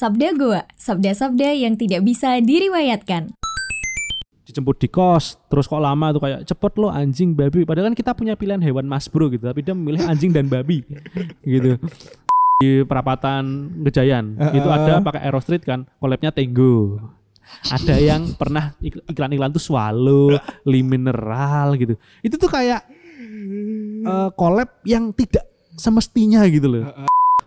Sabda Goa, sabda-sabda yang tidak bisa diriwayatkan. dijemput di kos terus kok lama tuh kayak cepet lo anjing babi. Padahal kan kita punya pilihan hewan mas bro gitu tapi dia memilih anjing dan babi gitu. Di perapatan Gejayan itu ada pakai Aerostreet kan collabnya Tenggo ada yang pernah ik- iklan-iklan tuh swallow, li mineral gitu. Itu tuh kayak eh, collab yang tidak semestinya gitu loh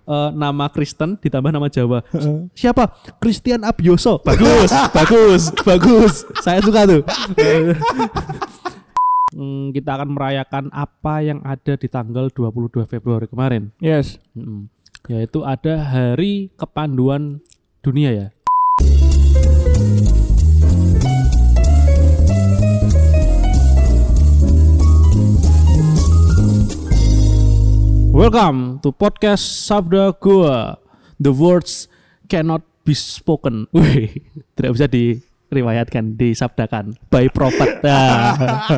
Eh, nama Kristen ditambah nama Jawa. Siapa? Christian Abioso. Bagus, bagus, bagus. Saya suka tuh. Hmm, kita akan merayakan apa yang ada di tanggal 22 Februari kemarin. Yes. Mm-mm. Yaitu ada Hari Kepanduan Dunia ya. Welcome to podcast Sabda Gua. The words cannot be spoken. Wih, tidak bisa diriwayatkan, disabdakan by prophet. Ah.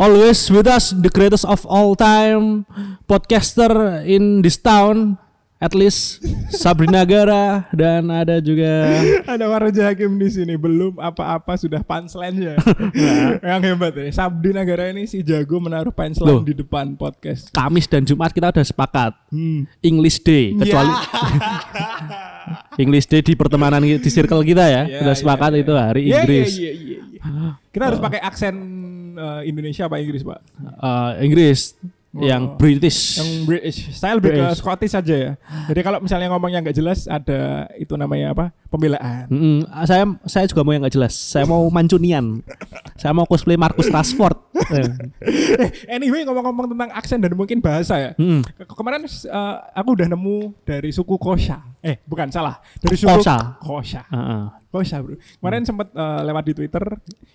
Always with us, the greatest of all time podcaster in this town, at least Sabrina Gara dan ada juga Ada Waraja Hakim di sini belum apa-apa sudah punchline-nya. Yang hebat ya. Sabdi Nagara ini si jago menaruh punchline Loh. di depan podcast. Kamis dan Jumat kita udah sepakat Hmm. English Day kecuali Ya. English Day di pertemanan di circle kita ya, Ya, udah ya, sepakat ya. itu hari Iya, Inggris. Iya, iya, iya, iya. Kita harus pakai aksen eh, Indonesia apa Inggris, Pak? Eh, Inggris yang British. Yang British. Ke British. Scottish saja ya. Jadi kalau misalnya ngomongnya nggak jelas ada itu namanya apa? Pembelaan. Mm-mm. saya saya juga mau yang nggak jelas. Saya mau mancunian. saya mau cosplay Marcus Rashford. Eh. Anyway, ngomong-ngomong tentang aksen dan mungkin bahasa ya. Mm-mm. Ke- Kemarin eh, aku udah nemu dari suku Kosha. Eh, bukan salah. Dari suku Kosha. Kosha. Heeh. Kosha, Bro. Kemarin sempat eh, lewat di Twitter.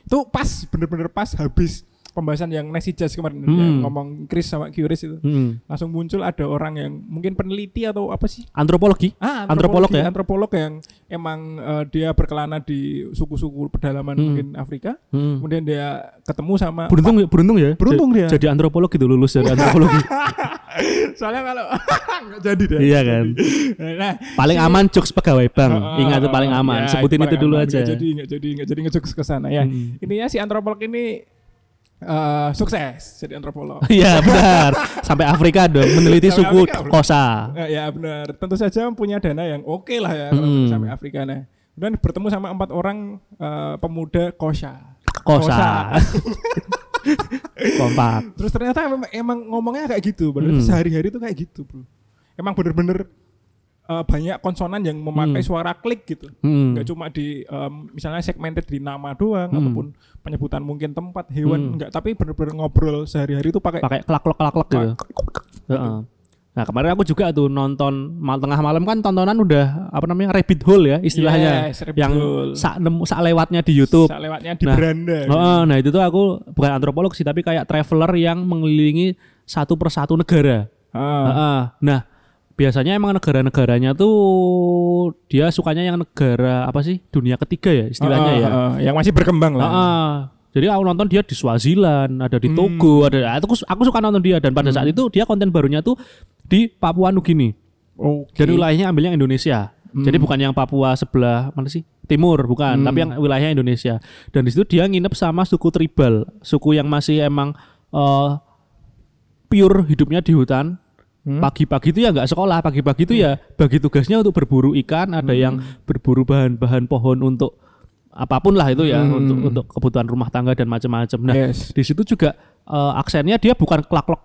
Itu pas bener-bener pas habis pembahasan yang Nasi Jazz kemarin Hmm. yang ngomong Chris sama Curious itu. Mm. Langsung muncul ada orang yang mungkin peneliti atau apa sih? Antropologi. Ah, Antropolog ya? Antropolog yang emang eh, dia berkelana di suku-suku pedalaman Hmm. mungkin Afrika. Mm. Kemudian dia ketemu sama Beruntung beruntung ya. Beruntung dia. Jadi antropolog gitu lulus dari antropologi. Soalnya kalau nggak jadi deh. Iya kan. Nah, Paling aman jokes pegawai bank. Ah, Ingat ah, paling aman. ya, Sebutin itu paling dulu aman. aja. Nggak jadi nggak jadi nggak jadi ngejokes ke sana ya. Hmm. Intinya si antropolog ini eh, sukses jadi antropolog. Iya benar. Sampai Afrika dong meneliti Sampai suku Afrika. Kosa. Eh, ya benar. Tentu saja punya dana yang oke lah ya Hmm. sampai Afrika nah. Dan bertemu sama empat orang eh, pemuda kosha. Kosa. Kompak. Terus ternyata emang, emang ngomongnya kayak gitu, bener Hmm. sehari-hari tuh kayak gitu, bro. Emang bener-bener eh, banyak konsonan yang memakai Hmm. suara klik gitu. Hmm. Nggak cuma di em, misalnya segmented di nama doang Hmm. ataupun penyebutan mungkin tempat hewan Hmm. enggak, tapi bener-bener ngobrol sehari-hari tuh pakai Pakai kelak-kelak kelak gitu. Nah kemarin aku juga tuh nonton mal tengah malam kan tontonan udah apa namanya rabbit hole ya istilahnya Yes, yang sak nemu sak lewatnya di YouTube. saat lewatnya di Nah, beranda. gitu. Heeh, nah itu tuh aku bukan antropolog sih tapi kayak traveler yang mengelilingi satu persatu negara. Ah. Heeh. Nah biasanya emang negara-negaranya tuh dia sukanya yang negara apa sih dunia ketiga ya istilahnya Ah, ya. ah, ah. yang masih berkembang lah. Heeh. Jadi aku nonton dia di Swaziland, ada di Hmm. Togo, ada ah, aku aku suka nonton dia dan pada saat itu dia konten barunya tuh di Papua Nugini. Oke. Dan wilayahnya ambilnya Indonesia. Jadi bukan yang Papua sebelah mana sih? Timur, bukan, Hmm. tapi yang wilayahnya Indonesia. Dan di situ dia nginep sama suku tribal, suku yang masih emang eh, pure hidupnya di hutan. Hmm. Pagi-pagi itu ya nggak sekolah, pagi-pagi itu ya bagi tugasnya untuk berburu ikan, ada yang berburu bahan-bahan pohon untuk apa pun lah itu ya, Hmm. untuk untuk kebutuhan rumah tangga dan macam-macam. Nah, Yes. di situ juga eh, aksennya dia bukan klak klak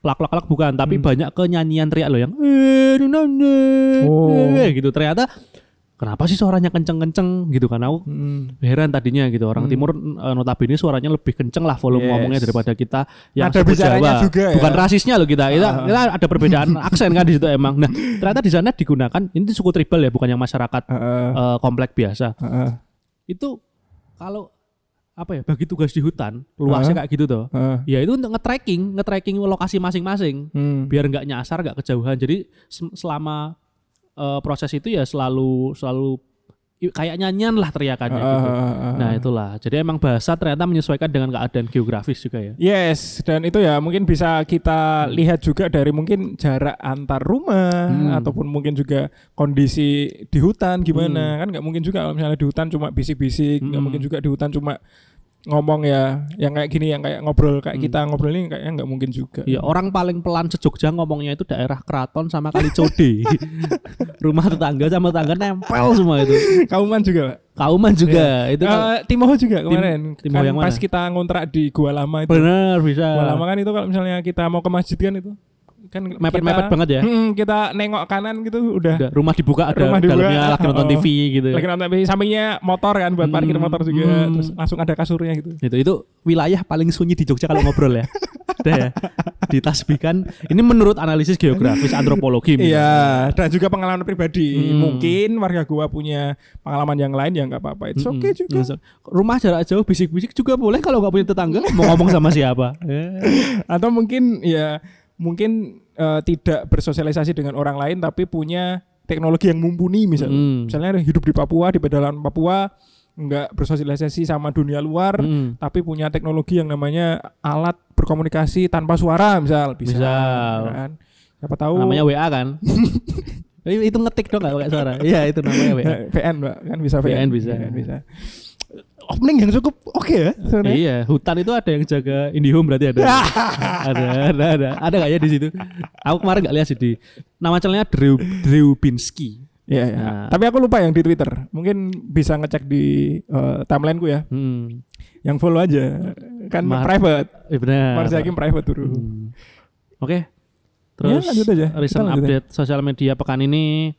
klak klak klak bukan tapi banyak kenyanyian teriak loh yang eh Oh. eh, gitu ternyata kenapa sih suaranya kenceng-kenceng gitu kan aku Hmm. heran tadinya gitu orang timur eh, notabene suaranya lebih kenceng lah volume Yes. ngomongnya daripada kita yang Ada Jawa. juga ya. bukan rasisnya loh kita kita, Ah. kita ada perbedaan aksen kan di situ emang nah ternyata di sana digunakan ini suku tribal ya bukan yang masyarakat Ah, ah, eh, komplek biasa ah, itu kalau apa ya bagi tugas di hutan luasnya kayak gitu tuh ah. ya itu untuk nge-tracking nge-tracking lokasi masing-masing Hmm. biar nggak nyasar nggak kejauhan jadi se- selama eh, proses itu ya selalu selalu kayak nyanyian lah teriakannya Ah, gitu. ah, ah, Nah ah. itulah. Jadi emang bahasa ternyata menyesuaikan dengan keadaan geografis juga ya. Yes, dan itu ya mungkin bisa kita lihat juga dari mungkin jarak antar rumah Hmm. ataupun mungkin juga kondisi di hutan gimana kan nggak mungkin juga kalau misalnya di hutan cuma bisik-bisik, nggak Hmm. mungkin juga di hutan cuma ngomong ya yang kayak gini yang kayak ngobrol kayak Hmm. kita ngobrol ini kayaknya nggak mungkin juga. Iya, orang paling pelan se-Jogja ngomongnya itu daerah Keraton sama Kali Code. Rumah tetangga sama tetangga nempel semua itu. Kauman juga, Pak. Kauman juga itu kan Eh, Timoho juga kemarin. Timoho kan yang pas mana? kita ngontrak di Gua Lama itu. bener bisa. Gua Lama kan itu kalau misalnya kita mau ke masjid kan itu kan Mepet-mepet kita- banget ya. Mm, kita nengok kanan gitu udah Udah, rumah dibuka ada Rumah dibuka, dalamnya lagi nonton oh. TV gitu. lagi nonton TV sampingnya motor kan buat parkir Hmm, motor juga hmm. terus langsung ada kasurnya gitu Itu itu wilayah paling sunyi di Jogja kalau ngobrol ya. Udah ya. Ditasbihkan ini menurut analisis geografis antropologi. iya dan juga pengalaman pribadi Hmm. mungkin warga gua punya pengalaman yang lain ya nggak apa-apa itu oke Mm-mm. juga Rumah jarak jauh bisik-bisik juga boleh kalau nggak punya tetangga mau ngomong sama siapa. Atau mungkin ya mungkin eh, tidak bersosialisasi dengan orang lain tapi punya teknologi yang mumpuni misalnya Mm. misalnya hidup di Papua di pedalaman Papua nggak bersosialisasi sama dunia luar Mm. tapi punya teknologi yang namanya alat berkomunikasi tanpa suara misal bisa Misal. kan? siapa tahu Namanya WA kan. Itu ngetik dong nggak pakai suara. Iya itu namanya WA. VN mbak kan bisa VN, VN bisa. VN bisa opening yang cukup oke ya sebenarnya Iya, hutan itu ada yang jaga IndiHome berarti ada. ada, ada, ada. Ada nggak ya di situ? Aku kemarin nggak lihat sih di nama channelnya Drew Drew Binsky. Iya, iya. Nah. Tapi aku lupa yang di Twitter. Mungkin bisa ngecek di eh, timelineku ya. Hmm, Yang follow aja. Kan Mar- private. eh, benar. Hakim private dulu. Hmm. Oke. Terus Ya, lanjut aja. Recent lanjut update sosial media pekan ini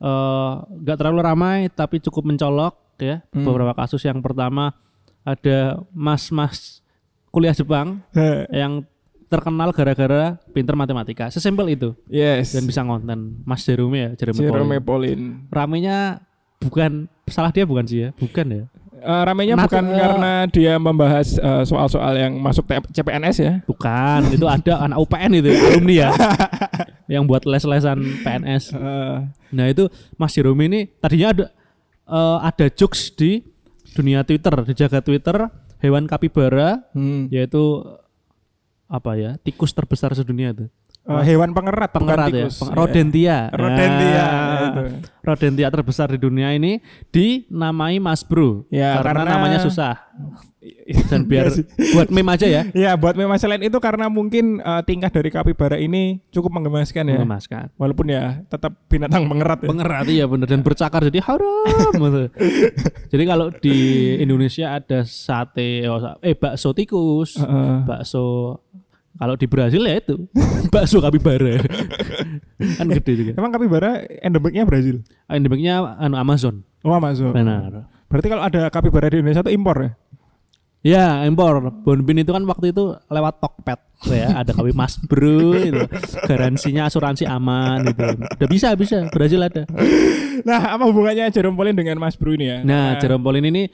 eh, nggak terlalu ramai tapi cukup mencolok ya. Hmm. Beberapa kasus yang pertama ada mas-mas kuliah Jepang yang terkenal gara-gara pinter matematika. Sesimpel itu yes. dan bisa konten. Mas Jerome ya, Jerome, Jerome Pauline. Ramenya bukan salah dia bukan sih ya, bukan ya. Eh, ramenya bukan eh, karena dia membahas eh, soal-soal yang masuk CPNS ya. Bukan, itu ada anak UPN itu alumni ya. yang buat les-lesan PNS. Eh, Nah, itu Mas Jerome ini tadinya ada eh, ada jokes di dunia Twitter, di jagat Twitter hewan kapibara hmm. yaitu apa ya? Tikus terbesar sedunia itu. Eh, hewan pengerat, Pengerat bukan ya, tikus. peng- rodentia. Rodentia, Nah, itu. rodentia terbesar di dunia ini dinamai Mas Bro. Ya, karena, karena- namanya susah. Dan biar Iya buat meme aja ya. Ya, buat memang selain itu karena mungkin eh, tingkah dari kapibara ini cukup menggemaskan ya. Mengemaskan. Walaupun ya tetap binatang pengerat ya. Pengerat iya bener dan bercakar jadi haram. gitu. jadi kalau di Indonesia ada sate sa- eh bakso tikus, Heeh. bakso kalau di Brazil ya itu bakso kapibara. kan gede juga. Emang kapibara endemiknya Brazil. Endemiknya anu Amazon. Oh, Amazon. Benar. Berarti kalau ada kapibara di Indonesia itu impor ya? Ya impor Bonbin itu kan waktu itu lewat Tokped ya ada kami Mas Bro itu garansinya asuransi aman gitu udah bisa bisa Brazil ada Nah, apa hubungannya Jerome Pauline dengan Mas Bro ini ya? nah Jerome Pauline ini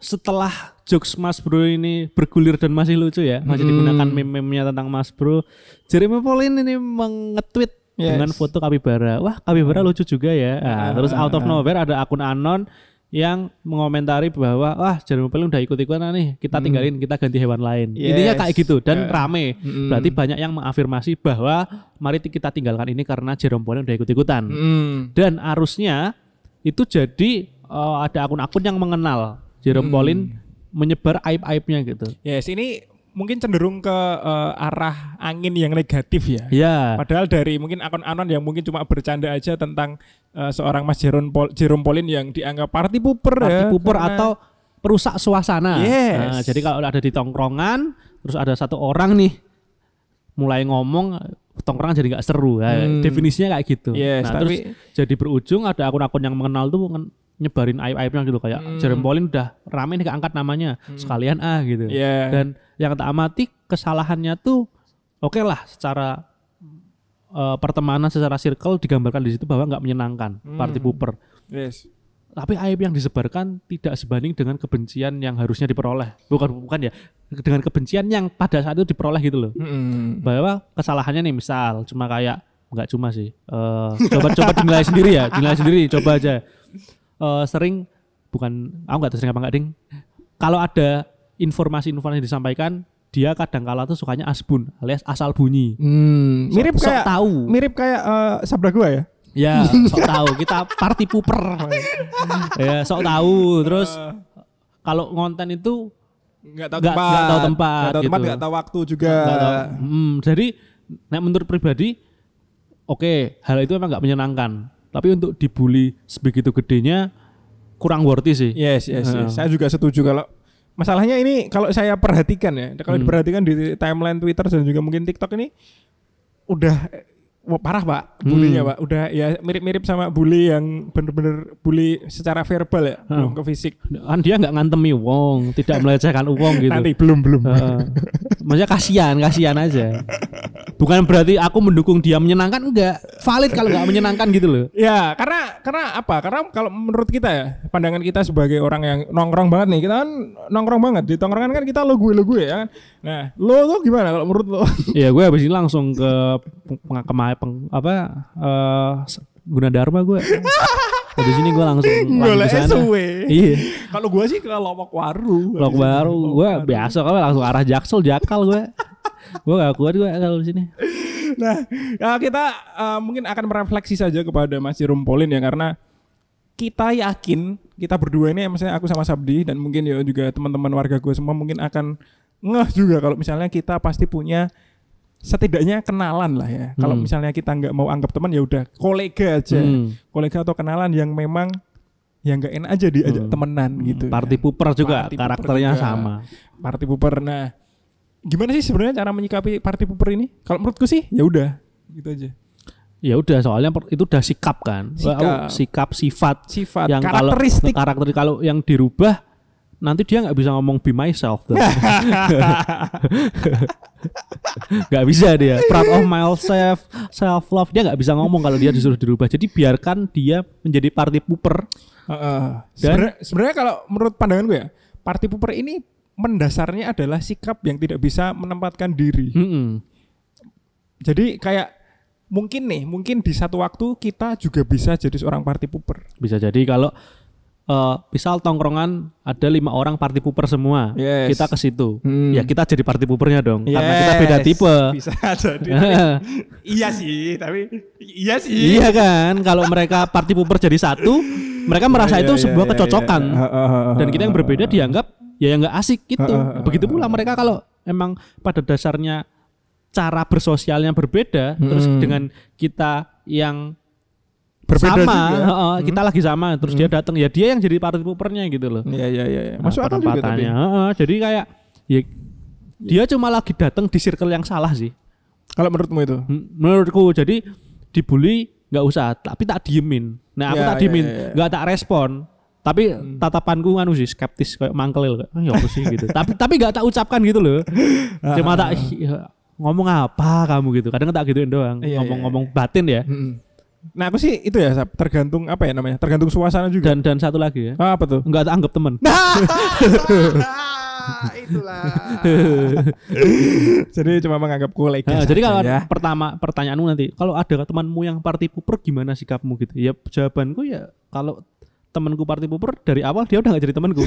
setelah jokes Mas Bro ini bergulir dan masih lucu ya masih Hmm. digunakan meme-memenya tentang Mas Bro Jerome Pauline ini mengetweet Yes. dengan foto kapibara wah kapibara lucu juga ya Ah, Nah, terus out of ah, ah. nowhere ada akun anon yang mengomentari bahwa wah Jerome Pauline udah ikut-ikutan nih kita tinggalin kita ganti hewan lain Hmm. Yes. intinya kayak gitu dan Ya. rame Mm-mm. berarti banyak yang mengafirmasi bahwa mari kita tinggalkan ini karena Jerome Pauline udah ikut-ikutan Hmm. dan arusnya itu jadi eh, ada akun-akun yang mengenal Jerome Hmm. Pauline menyebar aib-aibnya gitu Yes, ini mungkin cenderung ke eh, arah angin yang negatif ya. ya Padahal dari mungkin akun anon yang mungkin cuma bercanda aja tentang eh, seorang Mas Jerome, Paul, Jerome Pauline yang dianggap party pooper party ya. karena- atau perusak suasana Yes. Nah, jadi kalau ada di tongkrongan terus ada satu orang nih mulai ngomong tongkrongan jadi nggak seru Nah, Hmm. definisinya kayak gitu Yes, nah terus tapi jadi berujung ada akun-akun yang mengenal tuh nyebarin aib-aibnya gitu kayak Hmm. Jerome Pauline udah rame nih keangkat namanya sekalian ah gitu ya. dan yang tak amati kesalahannya tuh oke lah secara eh, pertemanan secara circle digambarkan di situ bahwa nggak menyenangkan Hmm. party pooper yes. tapi aib yang disebarkan tidak sebanding dengan kebencian yang harusnya diperoleh bukan bukan ya dengan kebencian yang pada saat itu diperoleh gitu loh Mm-mm. bahwa kesalahannya nih misal cuma kayak nggak cuma sih Eh, coba coba dinilai sendiri ya dinilai sendiri coba aja eh, sering bukan aku nggak tahu sering apa nggak ding. Kalau ada informasi-informasi disampaikan, dia kadang kala tuh sukanya asbun alias asal bunyi. Hmm, mirip sok kayak tahu. mirip kayak eh, sabda gua ya. Ya, sok tahu kita party pooper. ya, sok tahu. Terus kalau ngonten itu Nggak tahu tempat. nggak tahu tempat, Nggak tahu tempat, gitu. nggak tahu waktu juga. tahu. Hmm, jadi nek menurut pribadi oke, hal itu memang nggak menyenangkan. Tapi untuk dibully sebegitu gedenya kurang worthy sih. Yes, yes, yes. Saya juga setuju kalau masalahnya ini kalau saya perhatikan ya, kalau Hmm. diperhatikan di timeline Twitter dan juga mungkin TikTok ini udah wah, parah pak bulinya Hmm. pak udah ya mirip-mirip sama bully yang bener-bener bully secara verbal ya belum ke fisik Kan dia nggak ngantemi wong, tidak melecehkan uang gitu. nanti belum belum Heeh. Maksudnya kasihan, kasihan aja. Bukan berarti aku mendukung dia menyenangkan enggak. Valid kalau nggak menyenangkan gitu loh. Ya, karena karena apa? Karena kalau menurut kita ya, pandangan kita sebagai orang yang nongkrong banget nih, kita kan nongkrong banget. Di tongkrongan kan kita lo gue lo gue ya kan. Nah, lo tuh gimana kalau menurut lo? Iya, gue habis ini langsung ke peng, peng- apa eh Gunadarma gue. Habis ini gue langsung langsung ke sana. Iya. Kalau gue sih ke Lowok Waru. Lok baru gue biasa kalau langsung arah Jaksel Jakal gue. gue gak kuat gue kalau di sini. Nah, ya kita eh, mungkin akan merefleksi saja kepada Mas Jerome Pauline ya karena kita yakin kita berdua ini misalnya aku sama Sabdi dan mungkin ya juga teman-teman warga gue semua mungkin akan ngeh juga kalau misalnya kita pasti punya setidaknya kenalan lah ya. Kalau Hmm. misalnya kita nggak mau anggap teman ya udah kolega aja. Hmm. Kolega atau kenalan yang memang yang nggak enak aja diajak Hmm. temenan gitu. Party pooper juga Party karakternya juga. sama. Party pooper. Nah, gimana sih sebenarnya cara menyikapi party pooper ini? Kalau menurutku sih ya udah gitu aja. Ya udah soalnya itu udah sikap kan. Sikap. Sikap sifat Sifat, yang kalau karakteristik. karakter kalau yang dirubah nanti dia nggak bisa ngomong be myself. Nggak bisa dia proud of myself self love dia nggak bisa ngomong kalau dia disuruh dirubah jadi biarkan dia menjadi party pooper Heeh. Dan- Sebenarnya kalau menurut pandangan gue ya, party pooper ini mendasarnya adalah sikap yang tidak bisa menempatkan diri. Mm-mm. Jadi kayak mungkin nih, mungkin di satu waktu kita juga bisa jadi seorang party pooper. bisa jadi kalau eh, misal tongkrongan ada lima orang party pooper semua Yes. kita ke situ Hmm. ya kita jadi party poopernya dong karena kita beda Yes, tipe Bisa jadi. iya sih, tapi iya sih. iya kan kalau mereka party pooper jadi satu mereka merasa Iya, itu iya, sebuah iya, kecocokan dan kita yang berbeda dianggap ya yang nggak asik gitu begitu pula mereka kalau emang pada dasarnya cara bersosialnya berbeda terus Hmm. dengan kita yang Berbeda sama juga. Hmm. heeh, kita lagi sama terus dia datang ya dia yang jadi party poopernya gitu loh Iya iya iya. iya. Nah, Masuk akal juga tapi. Heeh, jadi kayak ya dia cuma lagi datang di circle yang salah sih Kalau menurutmu itu? Hmm, menurutku jadi dibully nggak usah tapi tak diemin nah aku Ya, tak ya, diemin ya, ya. nggak tak respon tapi tatapanku nganu sih skeptis kayak mangkel kayak "Ah, ya apa sih gitu tapi tapi nggak tak ucapkan gitu loh cuma tak "Ih, ya, ngomong apa kamu gitu kadang tak gituin doang Iya, iya, ngomong-ngomong batin ya Mm-mm. Nah aku sih itu ya Sab, tergantung apa ya namanya tergantung suasana juga. dan dan satu lagi ya Ah, apa tuh? nggak tak anggap teman itulah. jadi cuma menganggap kolega. Nah, jadi kalau ya. pertama pertanyaanmu nanti, kalau ada temanmu yang party pooper gimana sikapmu gitu? Ya jawabanku ya kalau temanku party pooper dari awal dia udah gak jadi temanku.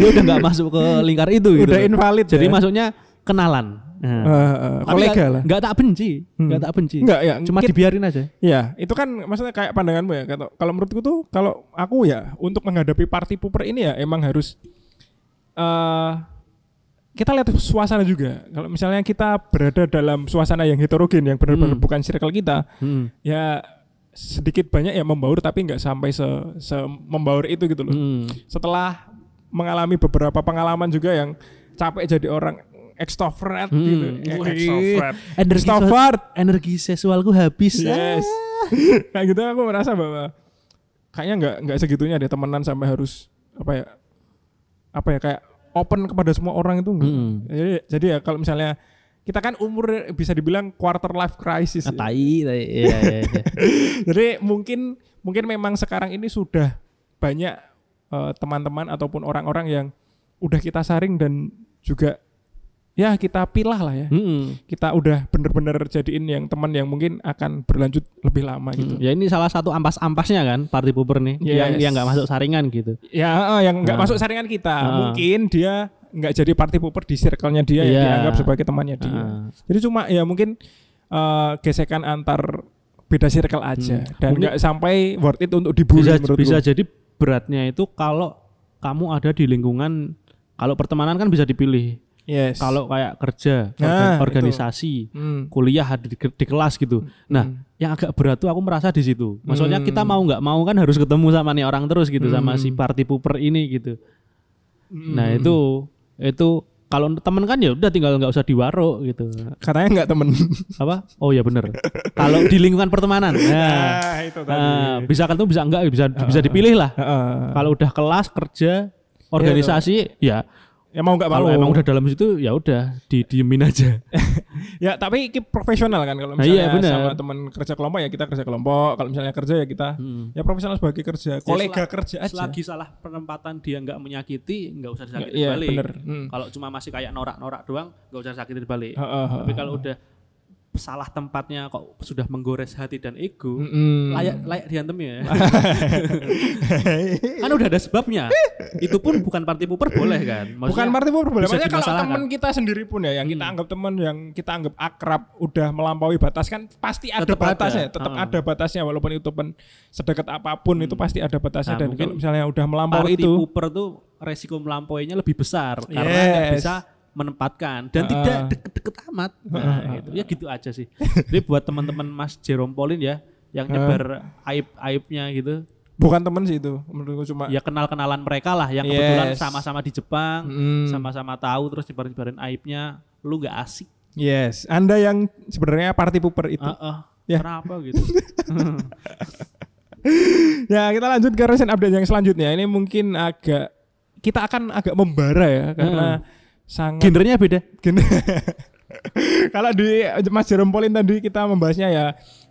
dia udah nggak masuk ke lingkar itu gitu. udah invalid. Jadi ya? masuknya kenalan. Nah. Eh, eh, Tapi kolega nggak- lah. nggak tak benci, Hmm. nggak tak benci. Enggak ya. Cuma kita- dibiarin aja. Ya, itu kan maksudnya kayak pandanganmu ya. Kalau kalau menurutku tuh kalau aku ya untuk menghadapi party pooper ini ya emang harus eh kita lihat suasana juga. Kalau misalnya kita berada dalam suasana yang heterogen yang benar-benar Hmm. bukan circle kita, Hmm. ya sedikit banyak ya membaur tapi nggak sampai se, se membaur itu gitu loh. Hmm. Setelah mengalami beberapa pengalaman juga yang capek jadi orang extrovert Hmm. gitu. Wih. extrovert. Energi, Extrovert. energi seksualku habis. Yes. Ah. Kayak gitu aku merasa bahwa kayaknya nggak nggak segitunya deh temenan sampai harus apa ya apa ya kayak open kepada semua orang itu enggak. Hmm. Jadi, jadi ya kalau misalnya kita kan umur bisa dibilang quarter life crisis. Ah, ya. Tai, tai. Iya, iya, iya. Jadi mungkin mungkin memang sekarang ini sudah banyak eh, teman-teman ataupun orang-orang yang udah kita saring dan juga ya kita pilah lah ya. Mm-mm. Kita udah bener-bener jadiin yang teman yang mungkin akan berlanjut lebih lama gitu. Ya ini salah satu ampas-ampasnya kan party pooper nih yang Yes. yang nggak masuk saringan gitu. Ya eh, yang nggak Nah. masuk saringan kita, Ah. mungkin dia nggak jadi party pooper di circle-nya dia yang Iya. dianggap sebagai temannya dia. Ah. Jadi cuma ya mungkin eh, gesekan antar beda circle aja Hmm. dan nggak sampai worth it untuk dibully bisa menurutku. bisa jadi beratnya itu kalau kamu ada di lingkungan kalau pertemanan kan bisa dipilih. Yes. Kalau kayak kerja, Nah, orga- organisasi, Hmm. kuliah di, di kelas gitu. Nah, Hmm. yang agak berat tuh aku merasa di situ. Maksudnya Hmm. kita mau nggak mau kan harus ketemu sama nih orang terus gitu sama Hmm. si party pooper ini gitu. Hmm. Nah, itu itu kalau temen kan ya udah tinggal nggak usah diwaro gitu. katanya nggak temen. Apa? Oh ya bener. kalau di lingkungan pertemanan. Nah, Ah, itu tadi. nah, bisa kan tuh bisa enggak bisa bisa dipilih lah. Heeh. Kalau udah kelas kerja organisasi ya ya mau nggak mau. kalau emang udah dalam situ ya udah di diemin aja. Ya tapi keep profesional kan kalau Nah, misalnya iya, benar. sama teman kerja kelompok ya kita kerja kelompok. Kalau misalnya kerja ya kita Hmm. ya profesional sebagai kerja. Kolega sel- kerja aja. Selagi salah penempatan dia nggak menyakiti, nggak usah disakiti Iya balik. bener. Hmm. Kalau cuma masih kayak norak-norak doang, nggak usah sakiti balik. Heeh, Tapi heeh. kalau udah salah tempatnya kok sudah menggores hati dan ego, Mm-mm. layak layak diantem ya. kan udah ada sebabnya. Itu pun bukan party pooper boleh kan? Bukan party pooper boleh. Maksudnya kalau teman kita sendiri pun ya, yang kita Hmm. anggap teman, yang kita anggap akrab, udah melampaui batas kan pasti ada Tetep ada. batasnya. Tetap Ah. ada batasnya walaupun itu pun sedekat apa pun itu pasti ada batasnya. Nah, Dan mungkin misalnya udah melampaui party itu, pooper tuh resiko melampauinya lebih besar karena Yes. bisa menempatkan dan Ah. tidak deket-deket amat. Nah, gitu. Ya gitu aja sih. Jadi buat teman-teman Mas Jerome Pauline ya yang Ah. nyebar aib-aibnya gitu, bukan teman sih itu. Menurutku cuma ya kenal-kenalan mereka lah yang kebetulan Yes. sama-sama di Jepang, Mm. sama-sama tahu terus nyebar-nyebarin aibnya, lu nggak asik. Yes, Anda yang sebenarnya party pooper itu. Ah, ah, Ya. Kenapa gitu? Ya, kita lanjut ke recent update yang selanjutnya. Ini mungkin agak kita akan agak membara ya karena sangat Genrenya beda. Gen- Kalau di Mas Jerome Pauline tadi kita membahasnya ya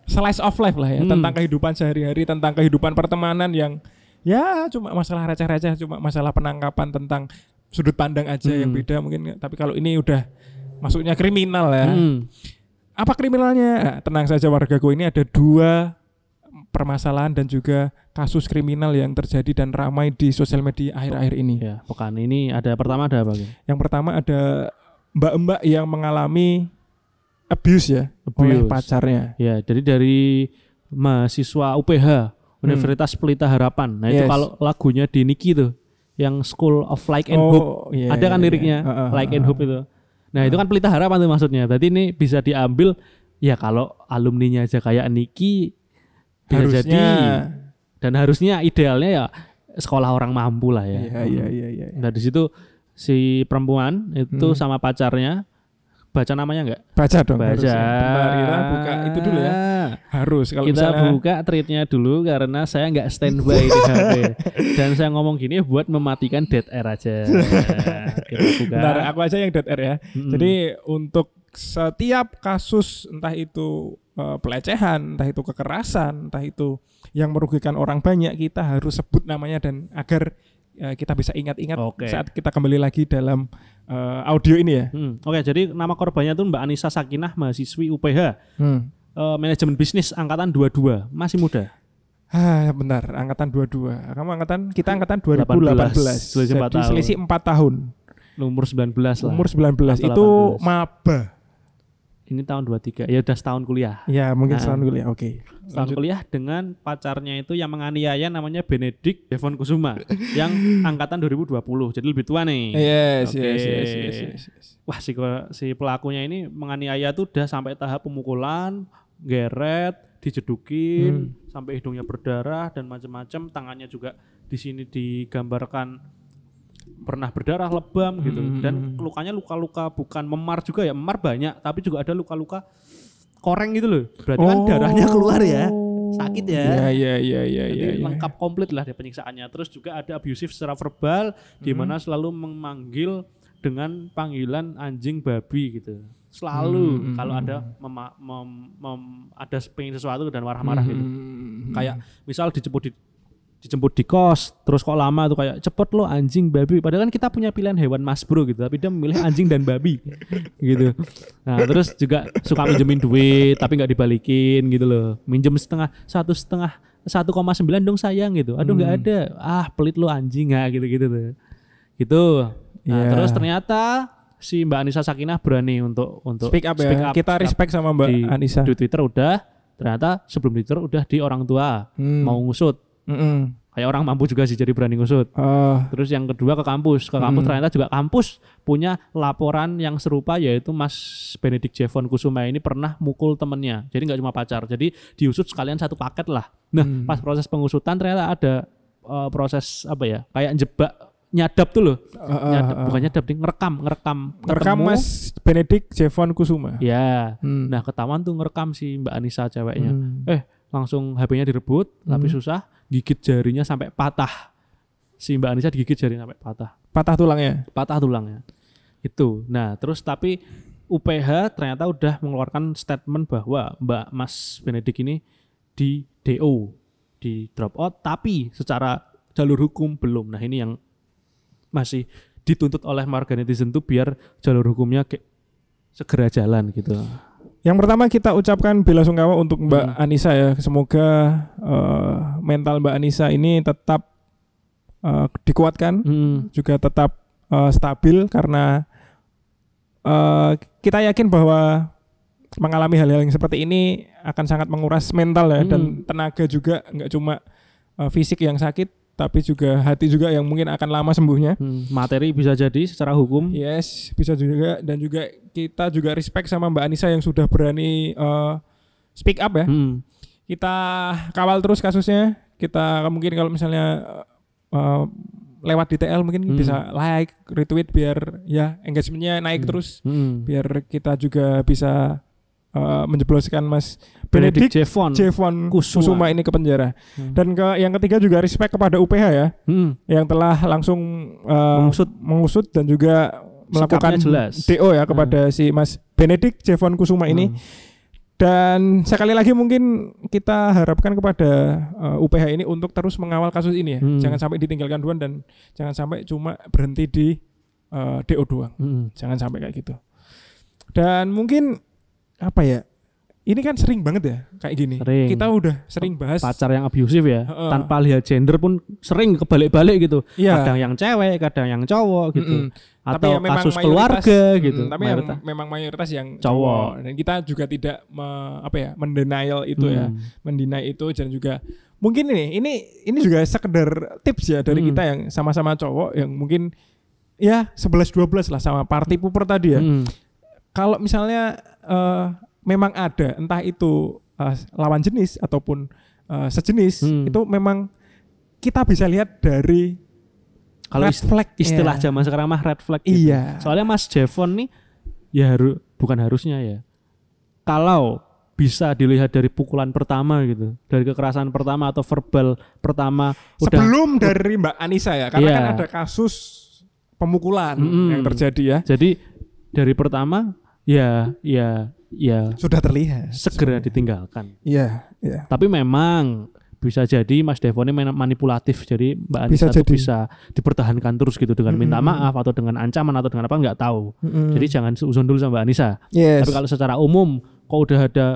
slice of life lah ya Hmm. tentang kehidupan sehari-hari, tentang kehidupan pertemanan yang ya cuma masalah receh-receh, cuma masalah penangkapan tentang sudut pandang aja yang Hmm. beda mungkin. Tapi kalau ini udah masuknya kriminal ya. Hmm. Apa kriminalnya? Nah, tenang saja wargaku ini ada dua permasalahan dan juga kasus kriminal yang terjadi dan ramai di sosial media akhir-akhir ini. Ya, pekan ini ada pertama ada apa? Yang pertama ada mbak-mbak yang mengalami abuse ya oleh Abuse. pacarnya. Ya, jadi dari mahasiswa UPH Universitas Pelita Harapan. Nah, itu Hmm. Yes. kalau lagunya di Niki tuh yang School of Like and Hope. iya, ada kan iya, liriknya iya. Heeh, Like and heeh. Hope itu. Nah, itu kan Pelita Harapan tuh maksudnya. Berarti ini bisa diambil ya kalau alumninya aja kayak Niki bisa Harusnya jadi dan harusnya idealnya ya sekolah orang mampu lah ya. Iya iya iya iya. Nah, di situ si perempuan itu Hmm. sama pacarnya baca namanya enggak? Baca dong. Baca. harusnya. Bentar, kita buka itu dulu ya. Harus kalau kita misalnya buka treatnya dulu karena saya nggak standby di HP dan saya ngomong gini buat mematikan dead air aja kita buka Bentar, aku aja yang dead air ya. Mm-mm. Jadi untuk setiap kasus entah itu eh, pelecehan, entah itu kekerasan, entah itu yang merugikan orang banyak, kita harus sebut namanya dan agar eh, kita bisa ingat-ingat Oke. saat kita kembali lagi dalam eh, audio ini ya. Hmm, oke jadi nama korbannya tuh Mbak Anissa Sakinah mahasiswi UPH Hmm. eh, manajemen bisnis angkatan 22 masih muda Ah, benar, angkatan 22. Kamu angkatan kita angkatan 18, 2018. selisih empat Jadi tahun. selisih 4 tahun. umur 19 lah Umur 19 Atau itu 18. maba. Ini tahun 23 ya udah setahun kuliah Ya, mungkin Nah. setahun kuliah. Oke. setahun Lanjut. kuliah dengan pacarnya itu yang menganiaya namanya Benedict Devon Kusuma yang angkatan 2020 jadi lebih tua nih Yes, Oke. yes, yes, yes, yes, yes. Wah si si pelakunya ini menganiaya tuh udah sampai tahap pemukulan, geret, dijedukin, sampai hidungnya berdarah dan macam-macam. Tangannya juga di sini digambarkan pernah berdarah lebam gitu. Hmm. Dan lukanya luka-luka bukan memar juga ya, memar banyak, tapi juga ada luka-luka koreng gitu loh. Berarti kan darahnya keluar ya. Sakit ya. Iya, iya, iya, iya, Jadi iya. iya. lengkap komplit lah dia penyiksaannya. Terus juga ada abusive secara verbal di Hmm. mana selalu memanggil dengan panggilan anjing babi gitu. Selalu Hmm, kalau hmm, ada mema- mem- mem- ada pengen sesuatu dan marah-marah gitu. Hmm. Kayak misal dijemput di dijemput di kos terus kok lama tuh kayak cepet lo anjing babi padahal kan kita punya pilihan hewan mas bro gitu tapi dia memilih anjing dan babi gitu nah terus juga suka minjemin duit tapi nggak dibalikin gitu loh minjem setengah satu setengah satu koma sembilan dong sayang gitu aduh nggak Hmm. ada ah pelit lo anjing ah gitu gitu tuh gitu nah Iya. terus ternyata si Mbak Anissa Sakinah berani untuk untuk Speak up ya. Kita respect sama Mbak di, Anissa. di Twitter udah ternyata sebelum di Twitter udah di orang tua Hmm. mau ngusut Mm-mm. kayak orang mampu juga sih jadi berani ngusut Oh, terus yang kedua ke kampus ke kampus Hmm. ternyata juga kampus punya laporan yang serupa yaitu Mas Benedict Jevon Kusuma ini pernah mukul temennya jadi nggak cuma pacar jadi diusut sekalian satu paket lah nah Hmm. pas proses pengusutan ternyata ada eh, proses apa ya kayak jebak nyadap tuh loh uh, uh, nyadap uh. bukan nyadap ding ngerekam ngerekam Ngerekam ketemu. Mas Benedict Jevon Kusuma. ya Hmm. nah ketahuan tuh ngerekam si Mbak Anissa ceweknya Hmm. eh langsung HP-nya direbut tapi Hmm. susah. Gigit jarinya sampai patah. Si Mbak Anissa digigit jarinya sampai patah. Patah tulangnya. patah tulangnya itu. Nah terus tapi UPH ternyata udah mengeluarkan statement bahwa Mbak Mas Benedik ini di DO di drop out tapi secara jalur hukum belum. Nah ini yang masih dituntut oleh warga netizen tuh biar jalur hukumnya kayak segera jalan gitu Yang pertama kita ucapkan bela sungkawa untuk Mbak Hmm. Anissa ya. Semoga eh, mental Mbak Anissa ini tetap eh, dikuatkan, Hmm, juga tetap eh, stabil karena eh, kita yakin bahwa mengalami hal-hal yang seperti ini akan sangat menguras mental ya dan Hmm. tenaga juga nggak cuma eh, fisik yang sakit tapi juga hati juga yang mungkin akan lama sembuhnya. hmm, materi bisa jadi secara hukum Yes, bisa juga dan juga kita juga respect sama Mbak Anissa yang sudah berani eh, speak up ya. Hmm, Kita kawal terus kasusnya. Kita mungkin kalau misalnya eh, lewat DTL mungkin Hmm. bisa like, retweet biar ya engagementnya naik Hmm. terus. hmm. Biar kita juga bisa eh, menjebloskan Mas Benedict Jevon Jevon Kusuma. Kusuma ini ke penjara. Hmm. Dan ke yang ketiga juga respect kepada UPH ya Hmm, yang telah langsung eh, Mengusut. mengusut dan juga melakukan Sikapnya jelas. DO ya kepada si Mas Benedict Jevon Kusuma ini hmm. dan sekali lagi mungkin kita harapkan kepada uh, UPH ini untuk terus mengawal kasus ini ya Hmm. jangan sampai ditinggalkan duluan dan jangan sampai cuma berhenti di uh, DO doang Hmm. jangan sampai kayak gitu dan mungkin apa ya ini kan sering banget ya kayak gini Sering. kita udah sering bahas pacar yang abusive ya Heeh. tanpa lihat gender pun sering kebalik-balik gitu Iya. kadang yang cewek kadang yang cowok gitu Mm-mm. atau Tapi ya memang kasus mayoritas- keluarga Mm, gitu tapi yang mayoritas. memang mayoritas yang Cowok. cowok. Dan kita juga tidak me- apa ya, mendenial itu ya, Hmm. mendinai itu dan juga mungkin ini ini ini juga sekedar tips ya dari Hmm. kita yang sama-sama cowok yang mungkin ya 11 12 lah sama party puper tadi ya. Hmm. Kalau misalnya eh, memang ada entah itu eh, lawan jenis ataupun eh, sejenis Hmm. itu memang kita bisa lihat dari kalau red flag istilah zaman sekarang mah red flag gitu. Iya. soalnya Mas Jevon nih ya harus bukan harusnya ya kalau bisa dilihat dari pukulan pertama gitu dari kekerasan pertama atau verbal pertama udah Sebelum dari Mbak Anissa ya, karena Iya. kan ada kasus pemukulan Mm-mm. yang terjadi ya. jadi dari pertama ya ya ya Sudah terlihat. segera ditinggalkan Iya, iya. Tapi memang bisa jadi Mas Devon ini manipulatif. Jadi Mbak Bisa Anissa tuh jadi. bisa dipertahankan terus gitu dengan minta Mm-mm. maaf atau dengan ancaman atau dengan apa nggak tahu. Mm-mm. Jadi jangan seuzon dulu sama Mbak Anissa. yes. Tapi kalau secara umum kok udah ada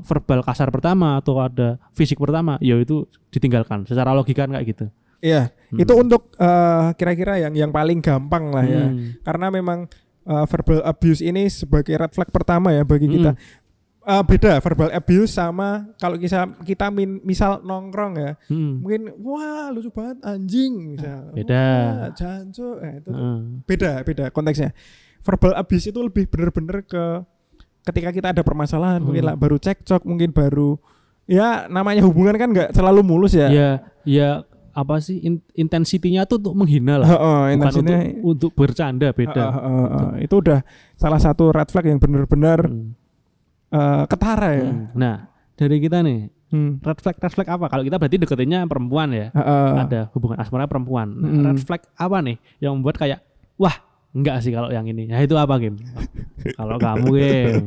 verbal kasar pertama atau ada fisik pertama, ya itu ditinggalkan. Secara logika kan kayak gitu. Iya, Hmm. itu untuk eh, kira-kira yang yang paling gampang lah ya. Hmm. Karena memang eh, verbal abuse ini sebagai red flag pertama ya bagi kita. Eh, beda verbal abuse sama kalau kita kita min- misal nongkrong ya. Hmm. Mungkin wah lucu banget anjing misal. Beda. Wah, jancuk. Eh, itu Heeh. beda beda konteksnya verbal abuse itu lebih bener-bener ke ketika kita ada permasalahan mungkin Hmm. lah baru cekcok mungkin baru ya namanya hubungan kan nggak selalu mulus ya Ya ya apa sih in- intensitinya tuh untuk menghina lah. Heeh, Bukan untuk untuk bercanda beda. Heeh, heeh, heeh. itu udah salah satu red flag yang bener-bener Hmm. eh, ketara ya Hmm. Nah, dari kita nih Hmm. red flag red flag apa? Kalau kita berarti deketinnya perempuan ya. Heeh. Ada hubungan asmara perempuan. Nah, Mm. Red flag apa nih yang membuat kayak wah enggak sih kalau yang ini. Nah itu apa Kim? kalau kamu Kim.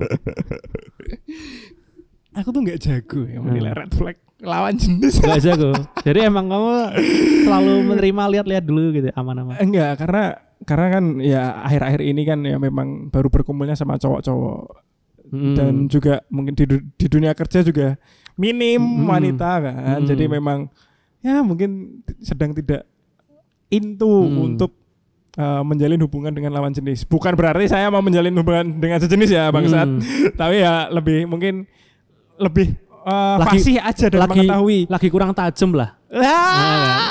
aku tuh nggak jago ya menilai Hmm. red flag lawan jenis. Enggak jago. Jadi emang kamu selalu menerima lihat-lihat dulu gitu aman-aman. Enggak, karena karena kan ya akhir-akhir ini kan ya memang baru berkumpulnya sama cowok-cowok Mm. dan juga mungkin di, di dunia kerja juga minim Mm. wanita kan. Mm. Jadi memang ya mungkin sedang tidak into Mm. untuk uh, menjalin hubungan dengan lawan jenis. Bukan berarti saya mau menjalin hubungan dengan sejenis ya, bangsat. Mm. Tapi ya lebih mungkin lebih uh, Lagi- fasih aja dan lagi mengetahui. lagi kurang tajam lah. Ah,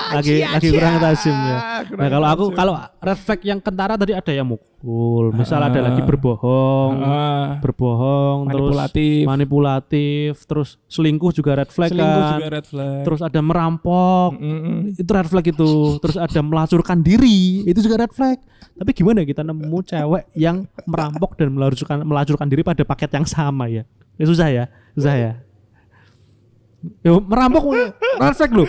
Nah, lagi cia, lagi kurang tajam ya. Kurang Nah, kalau aku kalau red flag yang kentara tadi ada yang mukul, misal ada Ah. lagi berbohong, Ah, berbohong, manipulatif. terus manipulatif, terus selingkuh juga red flag selingkuh kan. juga red flag. Terus ada merampok, Mm-mm. itu red flag itu. Terus ada melacurkan diri, itu juga red flag. Tapi gimana kita nemu cewek yang merampok dan melacurkan melacurkan diri pada paket yang sama ya? Ya susah ya, susah ya. Yo, merampok red flag loh.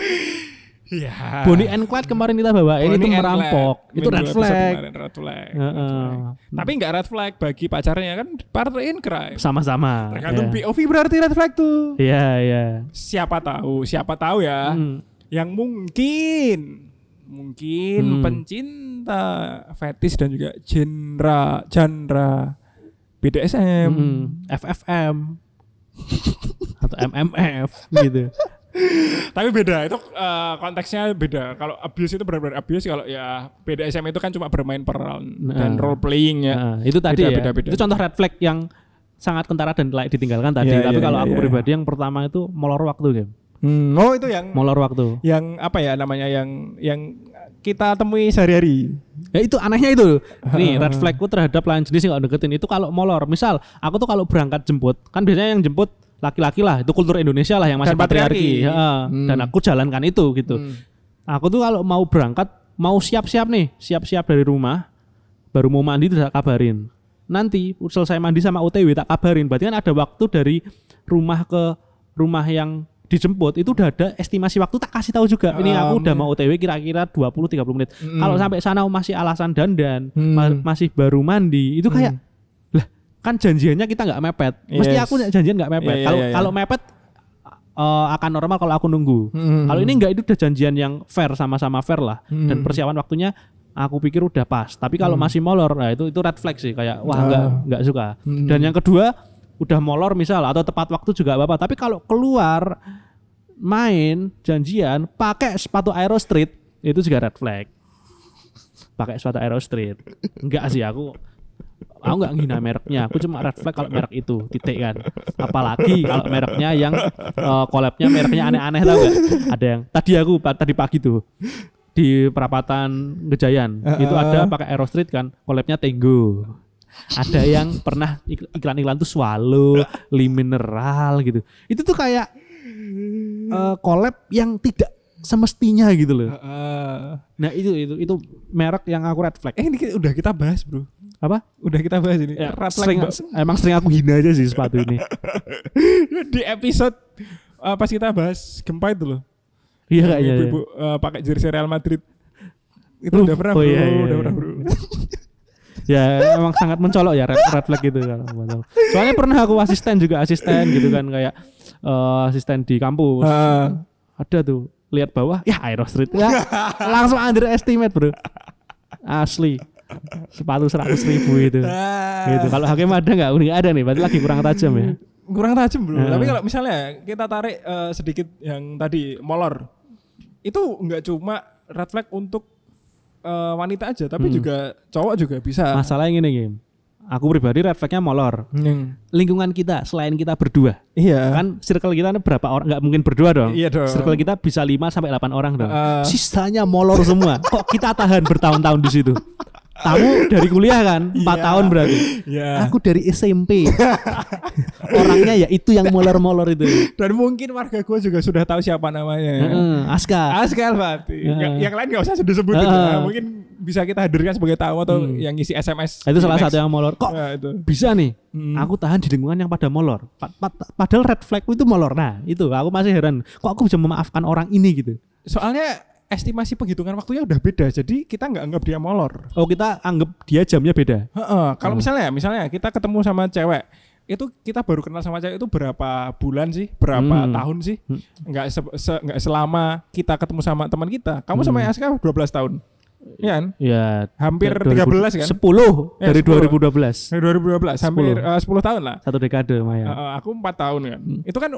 Iya. Bonnie and Clyde kemarin kita bawain itu Bonnie and merampok. Itu red flag. kemarin, red flag. Heeh. Tapi nggak red flag bagi pacarnya kan partner in crime. Sama-sama. Tergantung ya. POV berarti red flag tuh. Iya, iya. Siapa tahu, siapa tahu ya. Hmm. Yang mungkin mungkin Hmm. pencinta fetis dan juga genre genre BDSM. Mm, FFM atau MMF gitu. Tapi beda itu eh, konteksnya beda. Kalau abuse itu benar-benar abuse kalau ya BDSM itu kan cuma bermain per round dan Nah. role playing ya. Nah, itu tadi Beda, ya. beda, beda. Itu contoh red flag yang sangat kentara dan layak ditinggalkan tadi. Iya, Tapi iya, kalau iya, aku iya. pribadi yang pertama itu molor waktu game. Hmm, oh itu yang Molor waktu. yang apa ya namanya yang yang kita temui sehari-hari. Ya itu anehnya itu. Nih red flagku terhadap lain jenis yang gak deketin itu kalau molor. Misal aku tuh kalau berangkat jemput, kan biasanya yang jemput laki-laki lah, itu kultur Indonesia lah yang masih Dan patriarki. patriarki. Heeh. Hmm. Dan aku jalankan itu gitu. Hmm. Aku tuh kalau mau berangkat, mau siap-siap nih, siap-siap dari rumah, baru mau mandi tuh tak kabarin. Nanti selesai mandi sama OTW tak kabarin. Berarti kan ada waktu dari rumah ke rumah yang dijemput itu udah ada estimasi waktu tak kasih tahu juga. Ini aku udah mau OTW kira-kira 20 30 menit. Mm. Kalau sampai sana masih alasan dandan, Hmm. ma- masih baru mandi, itu kayak lah kan janjiannya kita nggak mepet. Mesti Yes. aku janjian nggak mepet. Iya, iya, Kalau iya, iya. kalau mepet eh, akan normal kalau aku nunggu. Hmm. Kalau ini enggak itu udah janjian yang fair sama-sama fair lah Hmm. dan persiapan waktunya aku pikir udah pas. Tapi kalau masih molor nah itu itu red flag sih kayak wah Ah. enggak enggak suka. Hmm. Dan yang kedua udah molor misal atau tepat waktu juga apa-apa. Tapi kalau keluar main janjian pakai sepatu Aero Street itu juga red flag. Pakai sepatu Aero Street. Enggak sih aku aku nggak ngina mereknya aku cuma red flag kalau merek itu titik kan apalagi kalau mereknya yang eh, collabnya mereknya aneh-aneh tau gak ada yang tadi aku tadi pagi tuh di perapatan Gejayan Heeh. itu ada pakai Aero Street kan collabnya Tenggo ada yang pernah ik- iklan-iklan tuh Swallow, Lee Mineral gitu itu tuh kayak eh, collab yang tidak semestinya gitu loh Heeh. nah itu itu itu merek yang aku red flag eh ini kita- udah kita bahas bro. apa Udah kita bahas ini. Ya, Red flag, sering, emang sering aku hina aja sih sepatu ini. di episode uh, pas kita bahas gempa itu loh. Iya kayaknya. ya. Ibu-ibu uh, pakai jersey Real Madrid. Itu Uh, udah pernah oh bro, iya, iya, udah iya. pernah bro. Ya emang sangat mencolok ya red, red flag gitu kalau. Soalnya pernah aku asisten juga asisten gitu kan kayak eh, asisten di kampus. Heeh. Ada tuh lihat bawah ya Aero Street ya langsung underestimate bro. Asli sepatu seratus ribu itu. Gitu. Kalau hakim ada nggak? Nggak ada nih. Berarti lagi kurang tajam ya. kurang tajam bro. Heeh. Tapi kalau misalnya kita tarik eh, sedikit yang tadi molor, itu nggak cuma red flag untuk eh, wanita aja, tapi Hmm. juga cowok juga bisa. Masalahnya gini Kim. Aku pribadi red flagnya molor. Hmm. Lingkungan kita selain kita berdua Iya. kan circle kita ini berapa orang nggak mungkin berdua dong Iya dong. circle kita bisa 5 sampai 8 orang dong Heeh. sisanya molor semua kok kita tahan bertahun-tahun di situ kamu dari kuliah kan 4 Iya. tahun berarti Iya. aku dari SMP orangnya ya itu yang molor-molor itu Dan mungkin warga gue juga sudah tahu siapa namanya. Heeh, Aska Askal Fatih. Heeh. Yang, lain nggak usah disebut-sebutin. Heeh. Nah, mungkin bisa kita hadirkan sebagai tamu atau Hmm. yang ngisi SMS. itu salah Next. satu yang molor kok Nah, itu. bisa nih Hmm. aku tahan di lingkungan yang pada molor Pa- pa- padahal red flag itu molor nah itu aku masih heran kok aku bisa memaafkan orang ini gitu Soalnya estimasi penghitungan waktunya udah beda. Jadi kita nggak anggap dia molor. oh kita anggap dia jamnya beda Heeh, Kalau Hmm. misalnya, misalnya kita ketemu sama cewek itu kita baru kenal sama cewek itu berapa bulan sih? Berapa Hmm. tahun sih? Hmm. Enggak se- se- enggak selama kita ketemu sama teman kita. Kamu sama Hmm. Aska 12 tahun. Iya kan? Ya Hampir dari 13 kan? 10 Ya, dari 10. 2012. Dari 2012 hampir 10. eh, 10 tahun lah. Satu dekade Maya. eh, aku 4 tahun kan. Hmm. Itu kan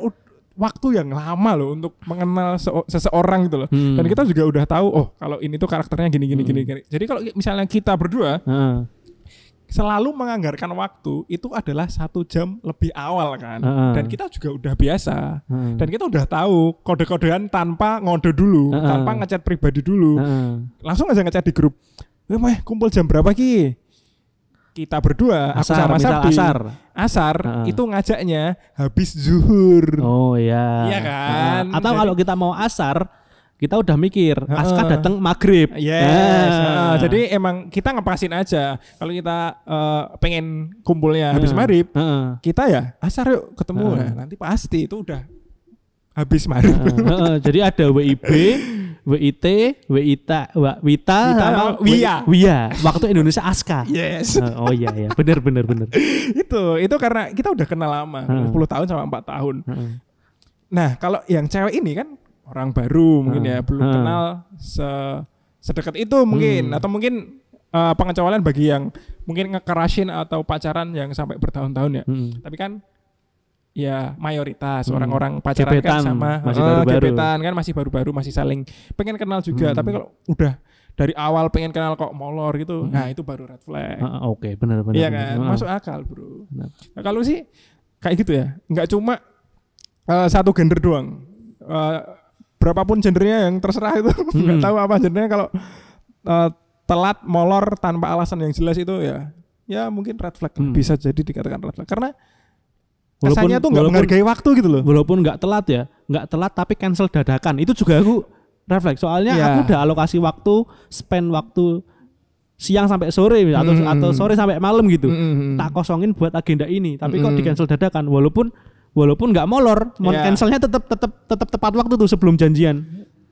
waktu yang lama loh untuk mengenal seo- seseorang gitu loh. Hmm. Dan kita juga udah tahu oh kalau ini tuh karakternya gini gini gini Hmm. gini. Jadi kalau misalnya kita berdua Heeh. selalu menganggarkan waktu itu adalah satu jam lebih awal kan. Heeh. Dan kita juga udah biasa. Heeh. Dan kita udah tahu kode-kodean tanpa ngode dulu, Heeh. tanpa ngechat pribadi dulu. Heeh. Langsung aja ngechat di grup. Eh, kumpul jam berapa ki? Kita berdua, aku Asar, sama misal Sabdi. asar. Asar Heeh. itu ngajaknya habis zuhur. Oh iya. Iya kan? Heeh. Atau Jadi- kalau kita mau asar, kita udah mikir, Aska Heeh. datang maghrib. Yes. Ah. Heeh, jadi emang kita ngepasin aja. Kalau kita eh, pengen kumpulnya habis Heeh. maghrib, Heeh. kita ya asar yuk ketemu. Heeh. Nah, nanti pasti itu udah habis maghrib. Heeh, heeh. Jadi ada WIB, WIT, WITA, Wita, Wita sama sama Wia. Wia. Waktu Indonesia Aska. yes. Eh, Oh iya iya, benar benar benar. itu itu karena kita udah kenal lama, Heeh. 10 tahun sama 4 tahun. Heeh. Nah, kalau yang cewek ini kan orang baru mungkin ya, Heeh. belum Heeh. kenal se sedekat itu mungkin Hmm. atau mungkin eh, pengecualian bagi yang mungkin ngekerasin atau pacaran yang sampai bertahun-tahun ya. Hmm. Tapi kan ya mayoritas Hmm. orang-orang pacaran Gebetan, kan sama masih baru-baru. gebetan kan masih baru-baru masih saling pengen kenal juga Hmm. tapi kalau udah dari awal pengen kenal kok molor gitu Hmm. nah itu baru red flag Heeh, Oke, benar benar. iya kan Heeh. masuk akal bro nah, kalau sih kayak gitu ya nggak cuma eh, satu gender doang Eh, berapapun gendernya yang terserah itu nggak Hmm. tahu apa gendernya kalau eh, telat molor tanpa alasan yang jelas itu ya ya mungkin red flag. Hmm. bisa jadi dikatakan red flag karena Walaupun kesannya tuh nggak menghargai waktu gitu loh walaupun nggak telat ya, nggak telat tapi cancel dadakan. Itu juga aku refleks. Soalnya Iya. aku udah alokasi waktu, spend waktu siang sampai sore atau Hmm. atau sore sampai malam gitu. Mm-mm. Tak kosongin buat agenda ini, tapi kok Mm-mm. di cancel dadakan. Walaupun walaupun nggak molor, mau Iya. cancelnya tetap tetap tetap tepat waktu tuh sebelum janjian.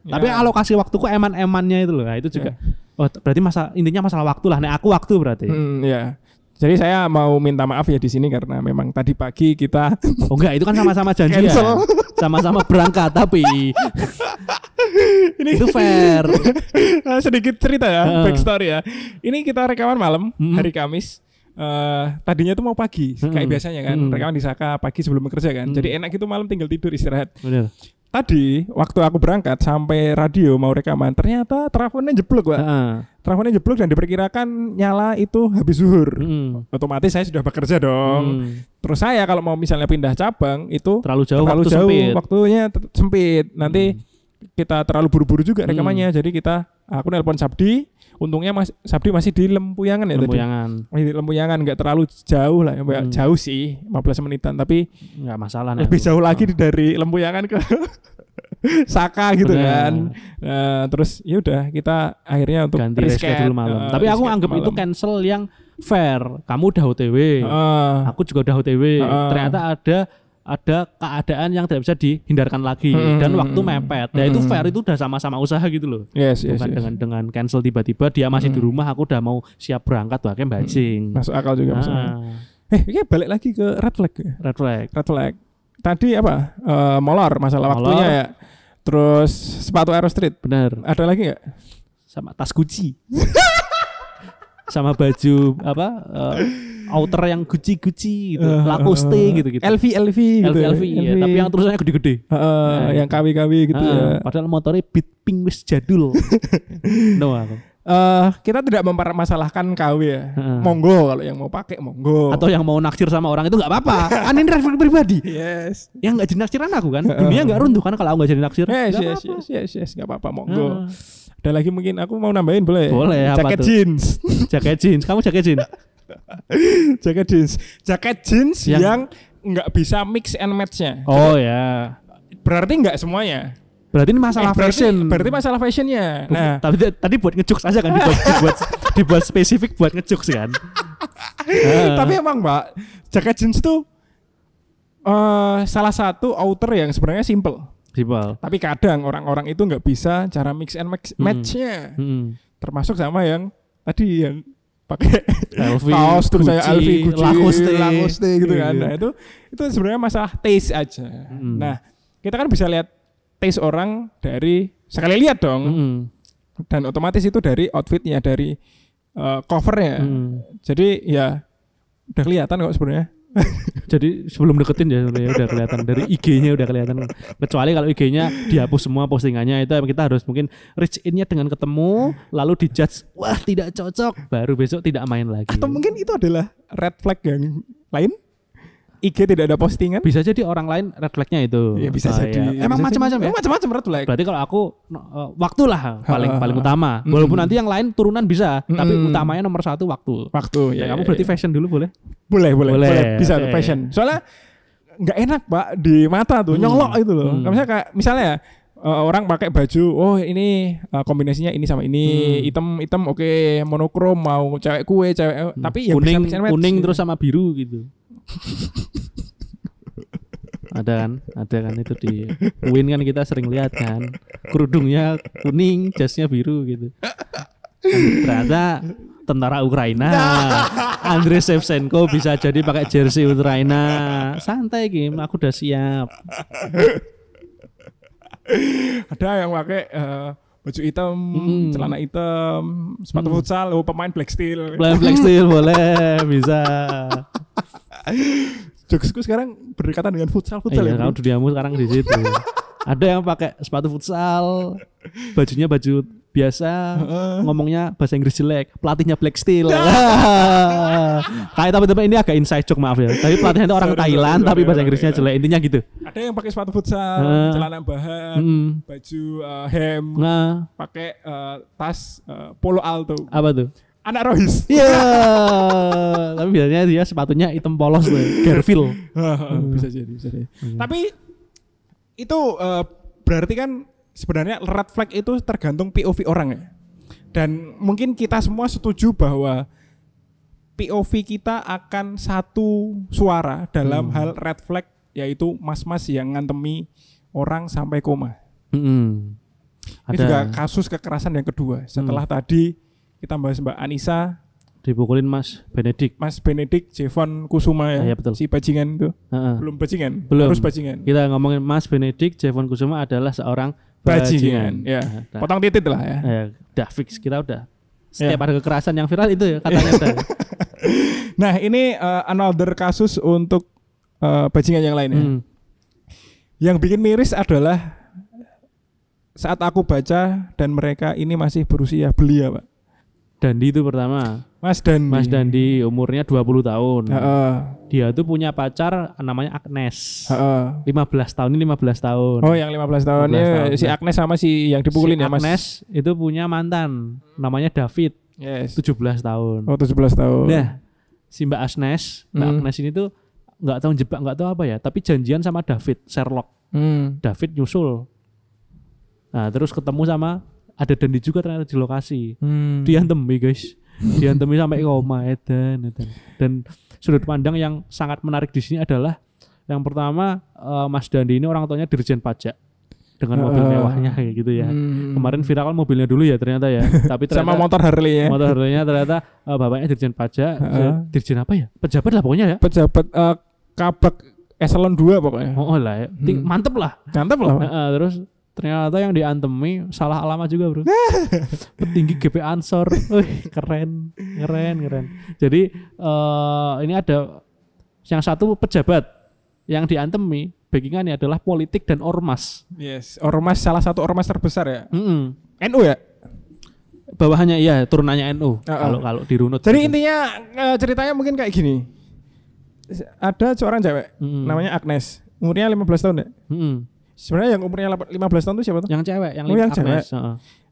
Tapi Ya. alokasi waktuku eman-emannya itu loh. Nah, itu juga. Oh, t- berarti masa intinya masalah waktu lah. Nek aku waktu berarti. Hmm, ya. Jadi saya mau minta maaf ya di sini karena memang tadi pagi kita Oh enggak, itu kan sama-sama janjian. Cancel. Sama-sama berangkat tapi ini itu fair. sedikit cerita ya, Heeh. backstory ya. Ini kita rekaman malam Hmm. hari Kamis. Eh, tadinya tuh mau pagi kayak Hmm. biasanya kan Hmm. rekaman di Saka pagi sebelum bekerja kan Hmm. jadi enak gitu malam tinggal tidur istirahat Bener. tadi waktu aku berangkat sampai radio mau rekaman ternyata trafonnya jeblok pak Heeh. Trafonnya jeblok dan diperkirakan nyala itu habis zuhur Hmm. otomatis saya sudah bekerja dong Hmm. terus saya kalau mau misalnya pindah cabang itu Terlalu jauh terlalu waktu jauh sempit. Hmm. waktunya sempit nanti kita terlalu buru-buru juga rekamannya jadi kita aku nelpon Sabdi untungnya mas Sabdi masih di Lempuyangan ya tadi Lempuyangan. masih di Lempuyangan nggak terlalu jauh lah Hmm. jauh sih 15 menitan tapi Enggak masalah lebih aku. jauh lagi Oh. dari Lempuyangan ke Saka gitu Bener. kan Nah, terus ya udah kita akhirnya untuk ganti reschedule, malam. eh, Tapi aku anggap itu malam. cancel yang fair. Kamu udah OTW. Heeh. Aku juga udah OTW. Heeh. Ternyata ada ada keadaan yang tidak bisa dihindarkan lagi Hmm. dan waktu mepet. Ya itu fair itu udah sama-sama usaha gitu loh. yes yes, Bukan yes. dengan dengan cancel tiba-tiba dia masih di Hmm. rumah, aku udah mau siap berangkat tuh akhirnya bajing. masuk akal juga masuk akal. Ah, eh ini balik lagi ke red flag ya. red flag. red flag. Tadi apa? Eh, molor masalah Molor. waktunya ya. Terus sepatu Aero Street. Bener. Ada lagi nggak? Sama tas Gucci. sama baju apa? eh, outer yang Gucci Gucci gitu, Eh, Lacoste eh, gitu gitu. LV LV gitu. LV, ya. LV, ya, tapi yang tulisannya gede-gede. Heeh, Nah, yang KW-KW gitu Ah, ya. Padahal motornya beat pink wis jadul. no aku. Eh, kita tidak mempermasalahkan KW ya. Heeh. Monggo kalau yang mau pakai monggo. Atau yang mau naksir sama orang itu nggak apa-apa. kan ini refleks pribadi. yes. Yang nggak jadi naksiran aku kan. Dunia nggak runtuh kan kalau aku nggak jadi naksir. Yes, Nggak yes, apa-apa. yes, yes, yes, nggak apa-apa, monggo. Ah. Ada lagi mungkin aku mau nambahin boleh? Boleh, apa Jaket jeans. Jaket jeans. Kamu jaket jeans. Jaket jeans. Jaket jeans Yang- yang nggak bisa mix and match-nya. Oh ya. Berarti nggak semuanya. Berarti ini masalah Eh, berarti- fashion. Berarti masalah fashionnya. Nah, tapi tadi buat ngejokes aja kan dibuat, dibuat, dibuat spesifik buat ngejokes kan. Ah. tapi emang Mbak, jaket jeans tuh eh salah satu outer yang sebenarnya simple. Simpel. Tapi kadang orang-orang itu nggak bisa cara mix and match Hmm. match-nya. Hmm. Termasuk sama yang tadi yang pakai kaos terus saya LV, Gucci, Lacoste. Lacoste gitu kan. Iya. Nah, itu itu sebenarnya masalah taste aja. Mm. Nah, kita kan bisa lihat taste orang dari sekali lihat dong Mm-mm. dan otomatis itu dari outfitnya dari eh, covernya. Mm. Jadi ya udah kelihatan kok sebenarnya. Jadi sebelum deketin ya sebenarnya udah kelihatan dari IG-nya udah kelihatan. Kecuali kalau IG-nya dihapus semua postingannya itu kita harus mungkin reach in-nya dengan ketemu lalu dijudge wah tidak cocok baru besok tidak main lagi. Atau mungkin itu adalah red flag yang lain. IG tidak ada postingan. bisa jadi orang lain red flag-nya itu. Ya bisa Oh, jadi. iya. Emang Bisa macam-macam ya? Emang Macam-macam red flag. Berarti kalau aku eh, waktu lah paling Ha, ha, paling utama. Mm. Walaupun nanti yang lain turunan bisa, tapi Mm. utamanya nomor satu waktu. Waktu Ya, ya. kamu ya, berarti ya. fashion dulu boleh? boleh, boleh, Boleh. boleh. Bisa tuh Oke. fashion. Soalnya nggak enak pak di mata tuh Hmm. nyolok itu loh. Hmm. Misalnya kayak misalnya ya, orang pakai baju, oh ini eh, kombinasinya ini sama ini, Hmm. hitam hitam oke monokrom mau cewek kue cewek, Hmm. tapi ya kuning bisa match kuning gitu. terus sama biru gitu. Ada kan, ada kan itu di Win kan kita sering lihat kan, kerudungnya kuning, jasnya biru gitu. Ternyata tentara Ukraina, Andrei Shevchenko bisa jadi pakai jersey Ukraina. Santai Kim, aku udah siap. ada yang pakai eh, baju hitam, Hmm. celana hitam, sepatu Hmm. futsal, oh pemain black steel. Black Black Steel boleh, bisa. Jokesku sekarang berdekatan dengan futsal futsal Iya, ya. kamu duniamu sekarang di situ. Ada yang pakai sepatu futsal, bajunya baju biasa, ngomongnya bahasa Inggris jelek, pelatihnya Black Steel. Kayak tapi tapi ini agak inside joke maaf ya. Tapi pelatihnya itu orang Sorry, Thailand sorry, tapi bahasa sorry. Inggrisnya jelek. Intinya gitu. Ada yang pakai sepatu futsal, Heeh. celana bahan, Hmm. baju eh, hem, Nah, pakai eh, tas eh, polo alto. apa tuh? Anak Rohis. Iya. tapi biasanya dia sepatunya hitam polos tuh, Garfield. bisa jadi, bisa jadi. Hmm. Tapi itu eh, berarti kan sebenarnya red flag itu tergantung POV orang ya. Dan mungkin kita semua setuju bahwa POV kita akan satu suara dalam Hmm. hal red flag yaitu mas-mas yang ngantemi orang sampai koma. Mm-mm. Ini juga Ada Hmm. kasus kekerasan yang kedua. Setelah tadi kita bahas Mbak Anissa, dipukulin Mas Benedik. Mas Benedik, Jevon Kusuma ya, Ah, iya, betul. si bajingan itu. Heeh. Belum bajingan, Belum. harus bajingan. Kita ngomongin Mas Benedik, Jevon Kusuma adalah seorang Bajingan, bajingan. ya. Nah, Potong titit lah ya. eh, udah fix kita udah. Setiap Ya. ada kekerasan yang viral itu ya katanya udah. Nah ini uh, another kasus untuk uh, bajingan yang lain ya. Hmm. Yang bikin miris adalah saat aku baca dan mereka ini masih berusia belia pak. Dandi itu pertama. Mas Dandi. Mas Dandi umurnya 20 tahun. Heeh, Dia tuh punya pacar namanya Agnes. heeh. 15 tahun ini 15 tahun. Oh yang 15 tahun 15 ya tahun. si Agnes sama si yang dipukulin Si ya Mas. Agnes itu punya mantan namanya David, Yes. 17 tahun. Oh 17 tahun. Nah, si Mbak Agnes, Mbak Hmm. Agnes ini tuh nggak tahu jebak nggak tahu apa ya, tapi janjian sama David Sherlock. Hmm. David nyusul. Nah, terus ketemu sama ada Dandi juga ternyata di lokasi. Hmm. Diantemi guys. Diantemi sampai koma edan, edan. Dan sudut pandang yang sangat menarik di sini adalah yang pertama eh, Mas Dandi ini orang tuanya dirjen pajak dengan mobil Heeh. mewahnya kayak gitu ya. Hmm. Kemarin viral kan mobilnya dulu ya ternyata ya. Tapi ternyata sama motor Harley ya. motor harganya ternyata eh, bapaknya dirjen pajak, Heeh. dirjen apa ya? Pejabat lah pokoknya ya. Pejabat eh, kabak eselon 2 pokoknya. Oh, oh lah ya. Hmm. Mantep lah. Mantap lah. Pak. Heeh, terus ternyata yang diantemi salah alamat juga bro petinggi GP Ansor Wih, keren keren keren jadi eh ini ada yang satu pejabat yang diantemi backingannya adalah politik dan ormas Yes, ormas salah satu ormas terbesar ya. Mm-mm. NU ya. bawahannya iya turunannya NU kalau kalau dirunut Jadi gitu. intinya eh, ceritanya mungkin kayak gini. Ada seorang cewek Mm-mm. namanya Agnes, umurnya 15 tahun ya. Mm-mm. Sebenarnya yang umurnya lap- 15 tahun itu siapa tuh? yang cewek yang Oh, yang cewek.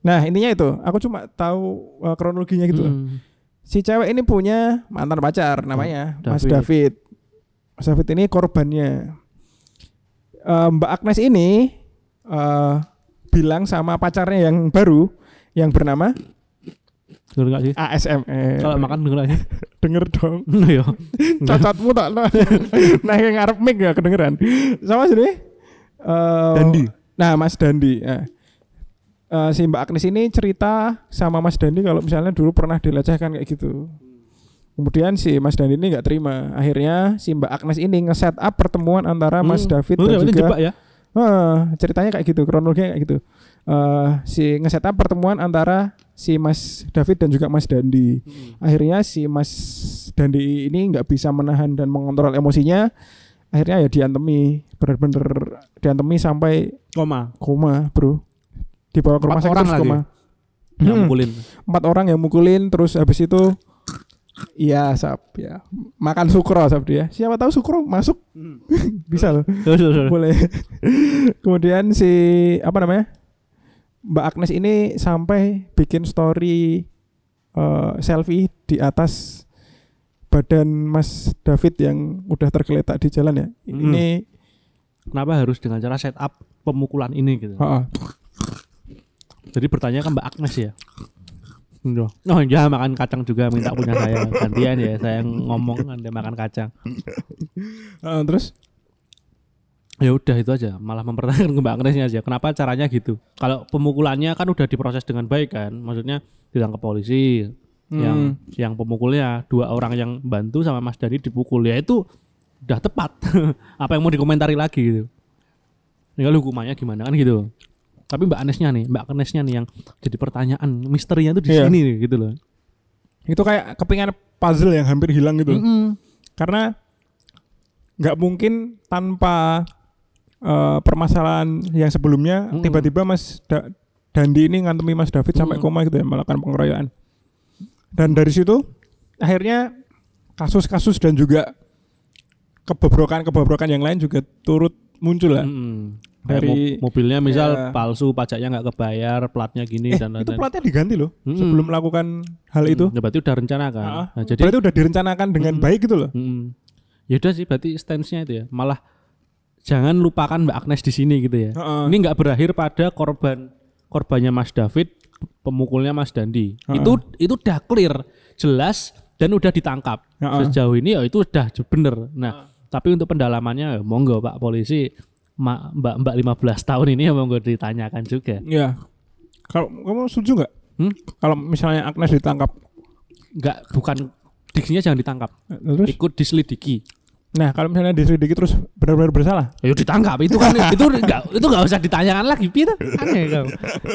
Nah, intinya itu. Aku cuma tahu eh, kronologinya gitu. Mm-mm. Si cewek ini punya mantan pacar namanya Mas David. David. Mas David ini korbannya. Eh, Mbak Agnes ini eh, bilang sama pacarnya yang baru yang bernama Denger nggak sih ASM. Eh, kalau makan denger sih denger dong. Iya. Cocotmu tak nah. nah yang ngarep mic ya kedengeran. Sama sini. Eh Dandi. Nah, Mas Dandi. ya. eh, si Mbak Agnes ini cerita sama Mas Dandi kalau misalnya dulu pernah dilecehkan kayak gitu. Kemudian si Mas Dandi ini nggak terima. Akhirnya si Mbak Agnes ini nge-set up pertemuan antara Mas Hmm. David Oh, dan berarti juga ya. Ah, ceritanya kayak gitu, kronologinya kayak gitu. Eh si nge-set up pertemuan antara si Mas David dan juga Mas Dandi. Akhirnya si Mas Dandi ini nggak bisa menahan dan mengontrol emosinya. Akhirnya ya diantemi, bener-bener diantemi sampai Koma. koma, bro. Dibawa ke rumah sakit terus lagi? koma. Yang Hmm. mukulin. Empat orang yang mukulin, terus habis itu Iya, sap ya. Makan sukro sap dia. Siapa tahu sukro masuk bisa loh. Boleh kemudian si apa namanya Mbak Agnes ini sampai bikin story eh, selfie di atas badan Mas David yang udah tergeletak di jalan ya Hmm. ini Kenapa harus dengan cara set up pemukulan ini gitu? ha-ha. Jadi bertanya ke Mbak Agnes ya. Iya. Oh iya makan kacang juga minta punya saya gantian ya saya ngomong anda makan kacang Ha, terus ya udah itu aja malah mempertanyakan ke Mbak Agnesnya aja kenapa caranya gitu kalau pemukulannya kan udah diproses dengan baik kan maksudnya ditangkap polisi Hmm. yang pemukulnya dua orang yang bantu sama Mas Dani dipukul ya itu udah tepat apa yang mau dikomentari lagi gitu tinggal hukumannya gimana kan gitu tapi Mbak Anesnya nih Mbak Anesnya nih yang jadi pertanyaan misterinya tuh di Iya. sini nih, gitu loh itu kayak kepingan puzzle yang hampir hilang gitu loh. Mm-mm. karena nggak mungkin tanpa eh, permasalahan yang sebelumnya tiba-tiba Mas Da- Dandi ini ngantemi Mas David sampai Mm-mm. koma gitu ya melakukan pengeroyokan dan dari situ akhirnya kasus-kasus dan juga kebobrokan-kebobrokan yang lain juga turut muncul lah. Kayak Dari- mo- mobilnya misal Ya. palsu pajaknya nggak kebayar platnya gini eh, dan itu lain-lain platnya diganti loh Mm-mm. sebelum melakukan hal itu Hmm, ya berarti udah rencana kan Ah, nah, jadi berarti udah direncanakan dengan Mm-mm. baik gitu loh Mm. Ya udah sih berarti stance-nya itu ya. Malah jangan lupakan Mbak Agnes di sini gitu ya. Heeh. Ini nggak berakhir pada korban korbannya Mas David, pemukulnya Mas Dandi. Heeh. Itu itu udah clear, jelas dan udah ditangkap. Heeh. Sejauh ini ya itu udah bener. Nah, tapi untuk pendalamannya ya monggo Pak polisi Ma- Mbak Mbak 15 tahun ini ya monggo ditanyakan juga. ya kalau kamu setuju nggak Hmm? kalau misalnya Agnes ditangkap Nggak bukan diksinya jangan ditangkap, terus ikut diselidiki. Nah, kalau misalnya diselidiki terus benar-benar bersalah. Ya ditangkap itu kan itu enggak itu enggak usah ditanyakan lagi Pi itu aneh kau.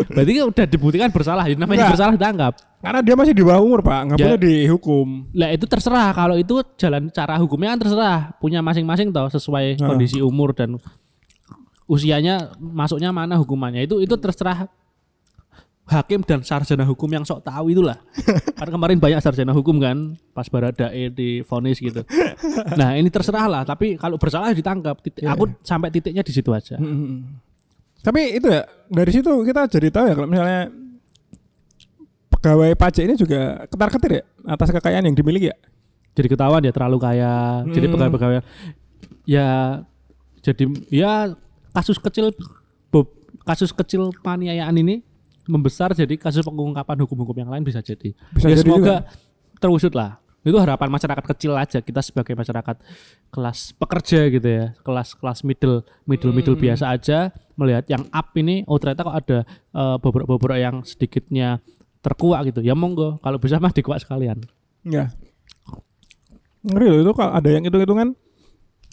Berarti kan udah dibuktikan bersalah. Ya, namanya Enggak. bersalah ditangkap. Karena dia masih di bawah umur, Pak. Nggak Ya. boleh dihukum. Lah itu terserah kalau itu jalan cara hukumnya kan terserah punya masing-masing toh sesuai kondisi umur dan usianya masuknya mana hukumannya itu itu terserah hakim dan sarjana hukum yang sok tahu itulah. Karena kemarin banyak sarjana hukum kan pas Baradae di vonis gitu. Nah, ini terserah lah, tapi kalau bersalah ditangkap. Titik, Ya. Aku sampai titiknya di situ aja. Mm-mm. Tapi itu ya dari situ kita jadi tahu ya kalau misalnya pegawai pajak ini juga ketar-ketir ya atas kekayaan yang dimiliki ya. jadi ketahuan dia terlalu kaya jadi Hmm. pegawai-pegawai ya jadi ya kasus kecil kasus kecil penganiayaan ini membesar jadi kasus pengungkapan hukum-hukum yang lain bisa jadi Bisa ya jadi semoga juga. terwujud lah itu harapan masyarakat kecil aja kita sebagai masyarakat kelas pekerja gitu ya kelas kelas middle middle middle Hmm. biasa aja melihat yang up ini oh ternyata kok ada eh, bobrok-bobrok yang sedikitnya terkuak gitu ya monggo kalau bisa mah dikuak sekalian Ya. Ngeri loh itu kalau ada yang hitung-hitungan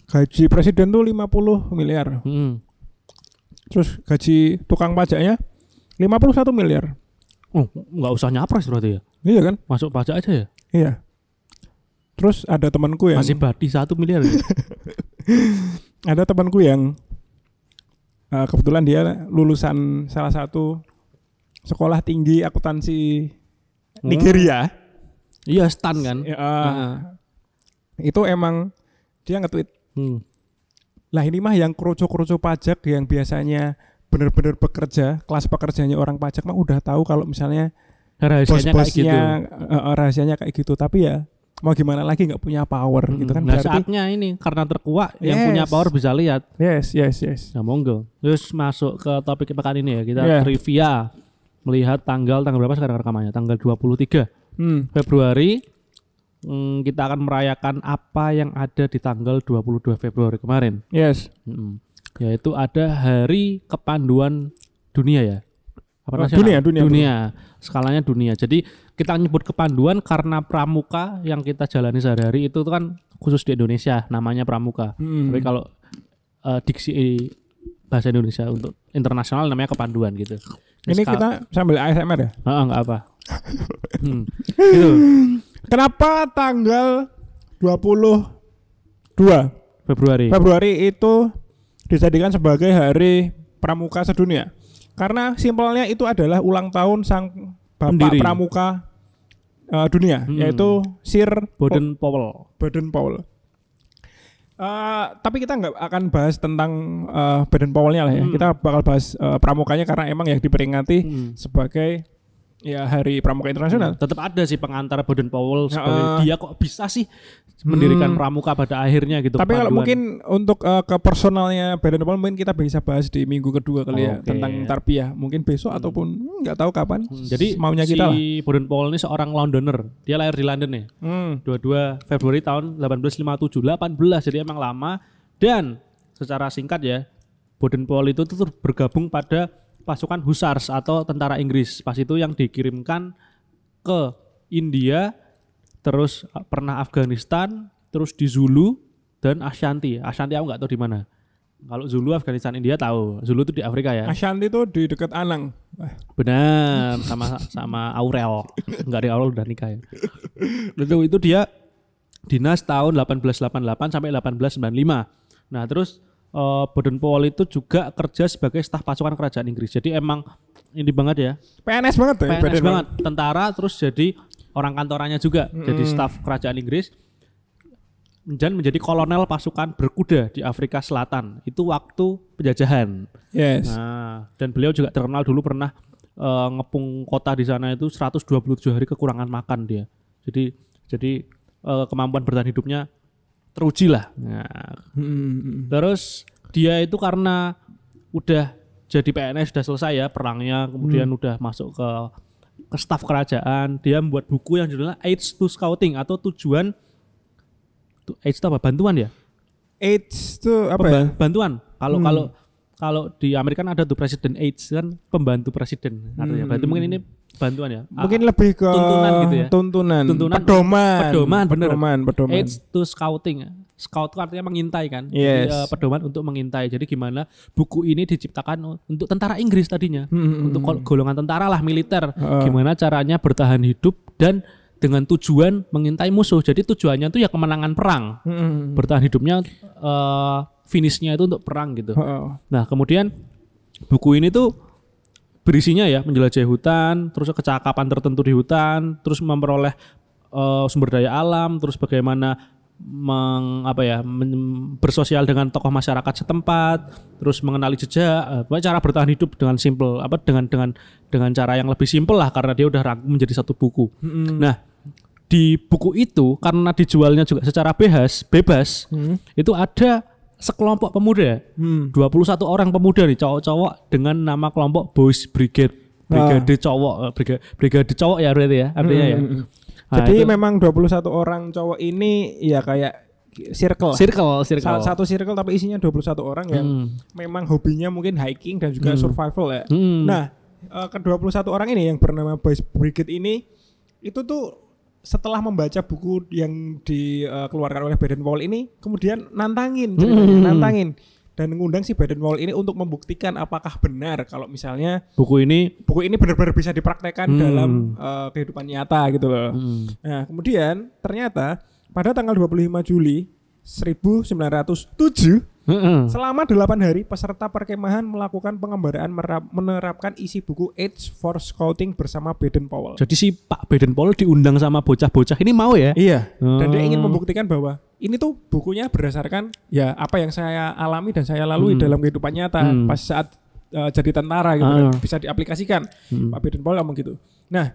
gaji presiden tuh 50 miliar. Hmm. Terus gaji tukang pajaknya 51 miliar. Oh, nggak usah nyapres berarti ya. Iya kan? Masuk pajak aja ya. Iya. Terus ada temanku yang Masih badi satu miliar. ya? ada temanku yang eh, kebetulan dia lulusan salah satu sekolah tinggi akuntansi Nigeria. iya, stan kan. Eh, Heeh. itu emang dia nge-tweet, Hmm. lah ini mah yang kroco-kroco pajak yang biasanya benar-benar bekerja, kelas pekerjanya orang pajak mah udah tahu kalau misalnya Rahasianya kayak gitu. eh, rahasianya kayak gitu. Tapi ya mau gimana lagi nggak punya power gitu kan Nah, berarti saatnya ini karena terkuak yang Yes. punya power bisa lihat. yes yes yes Nah, monggo. Terus masuk ke topik pekan ini ya. Kita Iya. trivia melihat tanggal tanggal berapa sekarang rekamannya? Tanggal 23 hmm. Februari. Hmm, kita akan merayakan apa yang ada di tanggal 22 Februari kemarin. yes Mm-mm. Yaitu ada Hari Kepanduan Dunia ya. apa Oh, nasional? dunia, dunia, dunia. Skalanya dunia. Jadi kita nyebut kepanduan karena pramuka yang kita jalani sehari-hari itu kan khusus di Indonesia namanya pramuka. Hmm. Tapi kalau eh, diksi bahasa Indonesia untuk internasional namanya kepanduan gitu. Ini Skal- kita sambil ASMR ya. Ah, enggak apa. Hmm. Gitu. Kenapa tanggal 22 Februari. Februari itu dijadikan sebagai hari pramuka sedunia? Karena simpelnya itu adalah ulang tahun sang bapak Pendiri. pramuka eh, dunia, Hmm. yaitu Sir Boden Powell. Baden Powell. Eh, tapi kita nggak akan bahas tentang eh, Baden Powellnya lah ya. Hmm. Kita bakal bahas eh, pramukanya karena emang yang diperingati Hmm. sebagai ya Hari Pramuka Internasional. Tetap ada sih pengantar Boden Powell sebagai Heeh. dia kok bisa sih mendirikan Hmm. pramuka pada akhirnya gitu. Tapi kalau mungkin untuk eh, ke personalnya Baden Powell mungkin kita bisa bahas di minggu kedua kali ya Oke. tentang tarbiyah. Mungkin besok ataupun hmm, nggak tahu kapan. Hmm, jadi maunya si kita lah. Boden Powell ini seorang Londoner. Dia lahir di London ya. Hmm. 22 Februari tahun 1857 18 jadi emang lama dan secara singkat ya Boden Powell itu tuh bergabung pada pasukan Hussars atau tentara Inggris pas itu yang dikirimkan ke India terus pernah Afghanistan terus di Zulu dan Ashanti Ashanti aku nggak tahu di mana kalau Zulu Afghanistan India tahu Zulu itu di Afrika ya Ashanti itu di dekat Anang. Benar, sama sama Aurel. Enggak ada Aurel udah nikah ya. Lalu itu dia dinas tahun 1888 sampai 1895. Nah, terus eh, Boden Powell itu juga kerja sebagai staf pasukan kerajaan Inggris. Jadi emang ini banget ya. PNS banget ya, PNS Baden banget, tentara terus jadi orang kantorannya juga, jadi Mm. staf kerajaan Inggris. Dan menjadi kolonel pasukan berkuda di Afrika Selatan. Itu waktu penjajahan. Yes. Nah, dan beliau juga terkenal dulu pernah eh, ngepung kota di sana itu 127 hari kekurangan makan dia. Jadi jadi eh, kemampuan bertahan hidupnya teruji lah. Nah, Hmm. terus dia itu karena udah jadi PNS sudah selesai ya perangnya, kemudian udah masuk ke ke staf kerajaan, dia membuat buku yang judulnya Aids to Scouting atau tujuan tu- AIDS itu apa? Bantuan ya? AIDS itu apa ya? Bantuan. Kalau Hmm. kalau kalau di Amerika kan ada tuh presiden AIDS kan pembantu presiden artinya. Hmm. Berarti mungkin ini bantuan ya. Mungkin lebih ke tuntunan gitu ya. Tuntunan. Tuntunan. Pedoman. Pedoman, bener. Pedoman, pedoman. AIDS to scouting. Scout itu artinya mengintai kan. Jadi, Yes. eh, pedoman untuk mengintai. Jadi gimana buku ini diciptakan untuk tentara Inggris tadinya. Hmm, Untuk gol- golongan tentara lah militer. Heeh. Gimana caranya bertahan hidup dan dengan tujuan mengintai musuh. Jadi tujuannya itu ya kemenangan perang. Hmm. Bertahan hidupnya eh, finishnya itu untuk perang gitu. Heeh. Nah, kemudian buku ini tuh berisinya ya menjelajahi hutan, terus kecakapan tertentu di hutan, terus memperoleh eh, sumber daya alam, terus bagaimana meng, apa ya men- bersosial dengan tokoh masyarakat setempat, terus mengenali jejak, pokoknya cara bertahan hidup dengan simple apa dengan dengan dengan cara yang lebih simpel lah karena dia udah rangkum menjadi satu buku. Hmm. Nah, di buku itu karena dijualnya juga secara bebas, bebas, Hmm. itu ada sekelompok pemuda Hmm. 21 orang pemuda nih cowok-cowok dengan nama kelompok Boys Brigade brigade cowok eh, brigade, brigade cowok ya berarti ya artinya ya Hmm. Nah, Jadi itu memang 21 orang cowok ini ya kayak circle. circle circle Sa- Satu circle tapi isinya 21 orang yang Hmm. memang hobinya mungkin hiking dan juga Hmm. survival ya. Hmm. Nah, eh, ke 21 orang ini yang bernama Boys Brigade ini itu tuh setelah membaca buku yang dikeluarkan oleh Baden Powell ini kemudian nantangin Hmm. nantangin dan mengundang si Baden Powell ini untuk membuktikan apakah benar kalau misalnya buku ini buku ini benar-benar bisa dipraktekkan Hmm. dalam eh, kehidupan nyata gitu loh. hmm, Nah, kemudian ternyata pada tanggal 25 Juli 1907 heeh. selama 8 hari peserta perkemahan melakukan pengembaraan merap- menerapkan isi buku Aids for Scouting bersama Baden Powell. jadi si Pak Baden Powell diundang sama bocah-bocah ini mau ya Iya. Dan dia Oh. ingin membuktikan bahwa ini tuh bukunya berdasarkan ya apa yang saya alami dan saya lalui Hmm. dalam kehidupan nyata Hmm. pas saat uh, jadi tentara gitu Ah. kan. bisa diaplikasikan. Hmm. Pak Baden Powell ngomong gitu. Nah,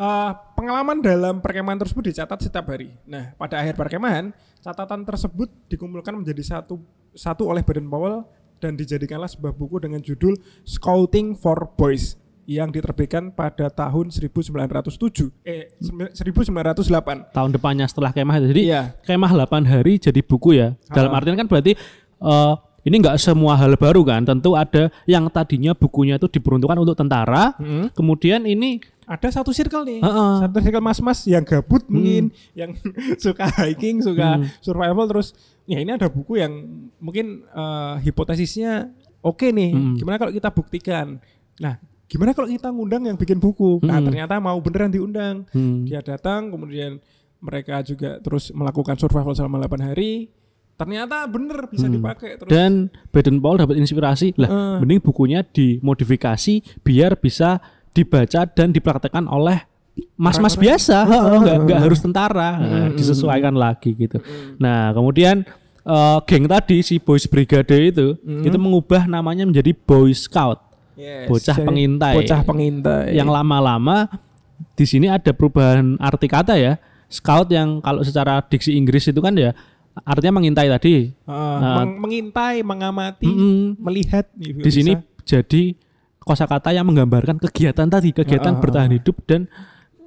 uh, pengalaman dalam perkemahan tersebut dicatat setiap hari. Nah, pada akhir perkemahan, catatan tersebut dikumpulkan menjadi satu satu oleh Baden Powell dan dijadikanlah sebuah buku dengan judul Scouting for Boys yang diterbitkan pada tahun 1907 eh 1908. tahun depannya setelah kemah jadi Iya. kemah 8 hari jadi buku ya dalam artian kan berarti eh, ini nggak semua hal baru kan. Tentu ada yang tadinya bukunya itu diperuntukkan untuk tentara. Mm-mm. Kemudian ini ada satu circle nih, Heeh. satu circle mas-mas yang gabut mungkin, yang suka hiking, suka Hmm. survival terus. Ya ini ada buku yang mungkin eh, hipotesisnya oke nih. Hmm. Gimana kalau kita buktikan? Nah, gimana kalau kita ngundang yang bikin buku? Nah, Hmm. ternyata mau beneran diundang. hmm, Dia datang, kemudian mereka juga terus melakukan survival selama 8 hari. Ternyata bener bisa Hmm. dipakai terus. dan Baden Powell dapat inspirasi lah. Heeh. Mending bukunya dimodifikasi biar bisa dibaca dan dipraktekkan oleh mas-mas biasa, nggak nggak harus tentara, Nah, Hmm. disesuaikan lagi gitu. Nah kemudian eh, geng tadi si Boys Brigade itu Hmm. itu mengubah namanya menjadi Boy Scout. Yes, bocah jadi pengintai. Bocah pengintai. Yang lama-lama di sini ada perubahan arti kata ya. Scout yang kalau secara diksi Inggris itu kan ya artinya mengintai tadi. Nah, meng- mengintai, mengamati, Mm-mm. melihat juga di sini bisa. jadi kosakata yang menggambarkan kegiatan tadi, kegiatan ah, bertahan hidup dan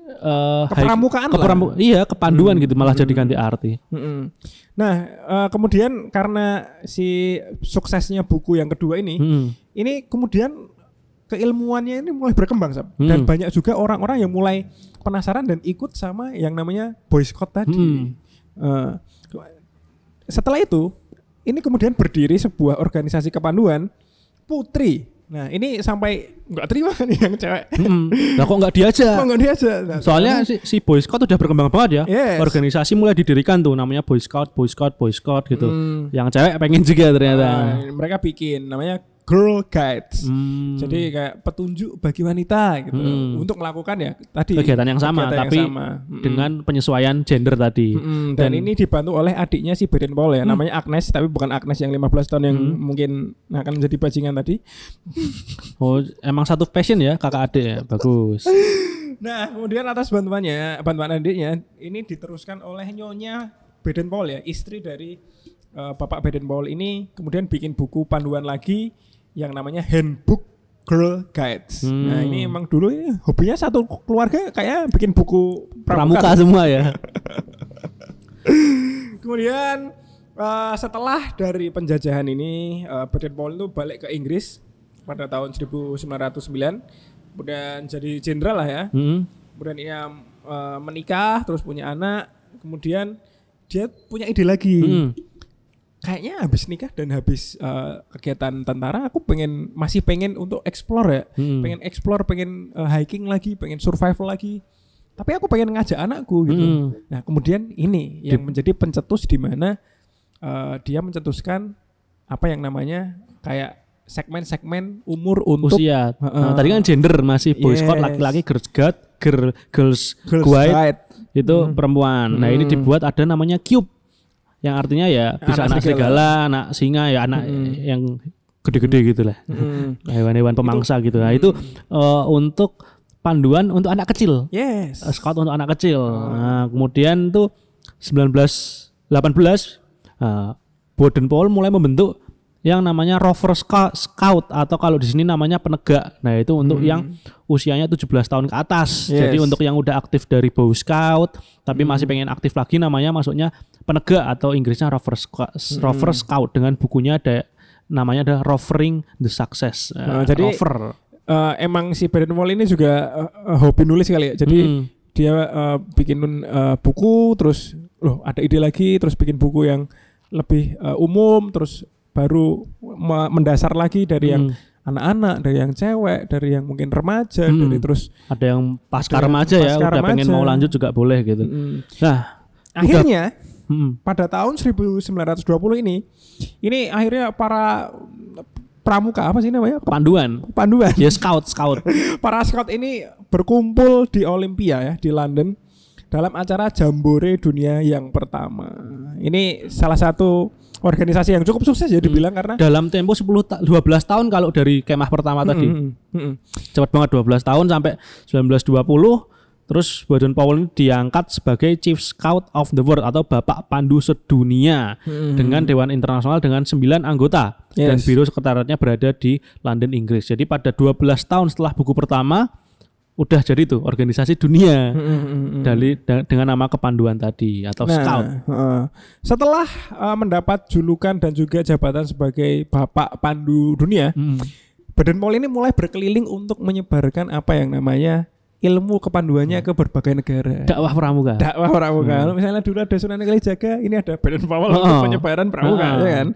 eh, high- Kepramukaan lah. keperamu- iya kepanduan gitu malah jadi ganti arti. Mm-mm. Nah, eh, kemudian karena si suksesnya buku yang kedua ini, Hmm. ini kemudian keilmuannya ini mulai berkembang. Dan Hmm. banyak juga orang-orang yang mulai penasaran dan ikut sama yang namanya Boy Scout tadi. Hmm. Eh, setelah itu, ini kemudian berdiri sebuah organisasi kepanduan Putri. Nah, ini sampai nggak terima nih yang cewek. Hmm. Lah kok nggak diajak? Kok nggak diajak? Nah, Soalnya si, si Boy Scout udah berkembang banget ya. Yes. Organisasi mulai didirikan tuh namanya Boy Scout, Boy Scout, Boy Scout gitu. Hmm. Yang cewek pengen juga ternyata. Ah, mereka bikin namanya Girl Guides. Hmm. Jadi kayak petunjuk bagi wanita gitu Hmm. untuk melakukan ya tadi kegiatan yang sama kegiatan yang tapi sama. Mm-mm. dengan penyesuaian gender tadi. Mm-mm. dan, dan- ini dibantu oleh adiknya si Baden Paul ya namanya Agnes tapi bukan Agnes yang 15 tahun yang Hmm. mungkin akan menjadi bajingan tadi. Oh, emang satu passion ya kakak adik ya. Bagus. Nah, kemudian atas bantuannya, bantuan adiknya ini diteruskan oleh nyonya Baden Paul ya, istri dari eh, Bapak Baden Paul ini kemudian bikin buku panduan lagi yang namanya Handbook Girl Guides. Hmm. Nah, ini emang dulu ya, hobinya satu keluarga kayak bikin buku Pramuka semua ya. Kemudian eh, setelah dari penjajahan ini eh, Baden Powell itu balik ke Inggris pada tahun 1909 kemudian jadi jenderal lah ya Hmm. kemudian ia eh, menikah terus punya anak kemudian dia punya ide lagi Hmm. Kayaknya habis nikah dan habis eh, kegiatan tentara aku pengen masih pengen untuk explore ya Hmm. pengen explore pengen eh, hiking lagi pengen survival lagi tapi aku pengen ngajak anakku gitu Hmm. Nah, kemudian ini yang menjadi pencetus di mana eh, dia mencetuskan apa yang namanya kayak segmen-segmen umur untuk Usia. Nah, Heeh. tadi kan gender masih Boy Scout Yes. laki-laki, Girls Guide, girl, Girls, Girls Guide Guide. itu perempuan. Nah, ini Hmm. dibuat ada namanya Cube. Yang artinya ya bisa Anak anak, serigala. serigala, anak singa ya anak Hmm. yang gede-gede gitu lah. Mm. Hewan-hewan pemangsa gitu. Nah, itu eh, untuk panduan untuk anak kecil. Yes. Eh, Scout untuk anak kecil. Oh. Nah, kemudian tuh 1918 uh, Boden Paul mulai membentuk yang namanya Rover Scout, atau kalau di sini namanya penegak. Nah, itu untuk yang usianya 17 tahun ke atas. Hmm. Yes. Hmm. Jadi untuk yang udah aktif dari Boy Scout tapi masih pengen aktif lagi namanya masuknya penegak atau Inggrisnya Rover Scout, Hmm. Rover Scout dengan bukunya ada namanya ada Rovering the Success. Nah, Uh, jadi Rover. Eh, emang si Baden Powell ini juga eh, hobi nulis kali ya. Jadi Hmm. dia eh, bikin eh, buku terus loh ada ide lagi terus bikin buku yang lebih eh, umum terus baru me- mendasar lagi dari yang Hmm. anak-anak, dari yang cewek, dari yang mungkin remaja, Hmm. dari terus ada yang pasca yang remaja ya, pasca udah pengen remaja. mau lanjut juga boleh gitu. mm, Nah, akhirnya hmm, pada tahun 1920 ini ini akhirnya para pramuka apa sih namanya panduan. panduan Ya scout, scout. para scout ini berkumpul di Olympia ya di London dalam acara Jambore Dunia yang pertama. Ini salah satu organisasi yang cukup sukses ya dibilang karena Dalam tempo 10 ta- 12 tahun kalau dari kemah pertama tadi. Mm, mm, mm. Cepat banget 12 tahun sampai 1920 terus Baden Powell ini diangkat sebagai Chief Scout of the World atau Bapak Pandu Sedunia Mm. dengan Dewan Internasional dengan 9 anggota dan Yes. biro sekretariatnya berada di London Inggris. Jadi pada 12 tahun setelah buku pertama udah jadi tuh organisasi dunia Hmm. dari da- dengan nama kepanduan tadi atau scout. heeh. setelah eh, mendapat julukan dan juga jabatan sebagai Bapak Pandu Dunia, Hmm. Badan POL ini mulai berkeliling untuk menyebarkan apa yang namanya ilmu kepanduannya ke berbagai negara. Dakwah pramuka. dakwah pramuka. Kalau misalnya dulu ada Sunan Kalijaga, ini ada Badan POL untuk Oh. penyebaran pramuka, Oh. ya kan?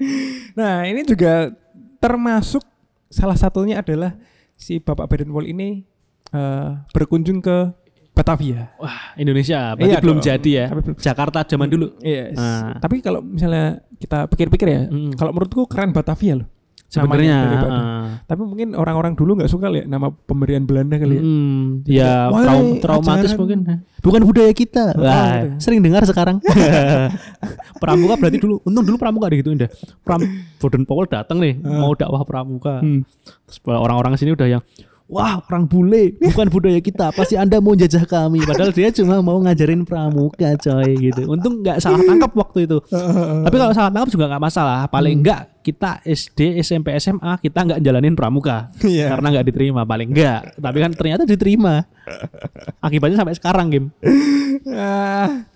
Nah, ini juga termasuk salah satunya adalah si Bapak Badan POL ini eh, berkunjung ke Batavia. Wah, Indonesia berarti Iya belum dong. jadi ya. Tapi. Jakarta zaman dulu. Yes. Nah. Tapi kalau misalnya kita pikir-pikir ya, Mm. kalau menurutku keren Batavia loh. Sebenarnya. ah. Tapi mungkin orang-orang dulu nggak suka ya nama pemberian Belanda kali ya. Hmm, ya Wah, traum- traumatis ajaran. mungkin. Bukan budaya kita. Wah, gitu. sering dengar sekarang. pramuka berarti dulu. Untung dulu pramuka digituin dah. Pram Boden Powell datang nih mau dakwah pramuka. Hmm. Terus orang-orang sini udah yang Wah orang bule bukan budaya kita. Pasti anda mau jajah kami. Padahal dia cuma mau ngajarin pramuka coy gitu. Untung nggak salah tangkap waktu itu. Tapi kalau salah tangkap juga nggak masalah. Paling enggak kita SD, SMP, SMA Kita nggak jalanin pramuka. Iya. Karena nggak diterima paling enggak Tapi kan ternyata diterima. Akibatnya sampai sekarang Ah,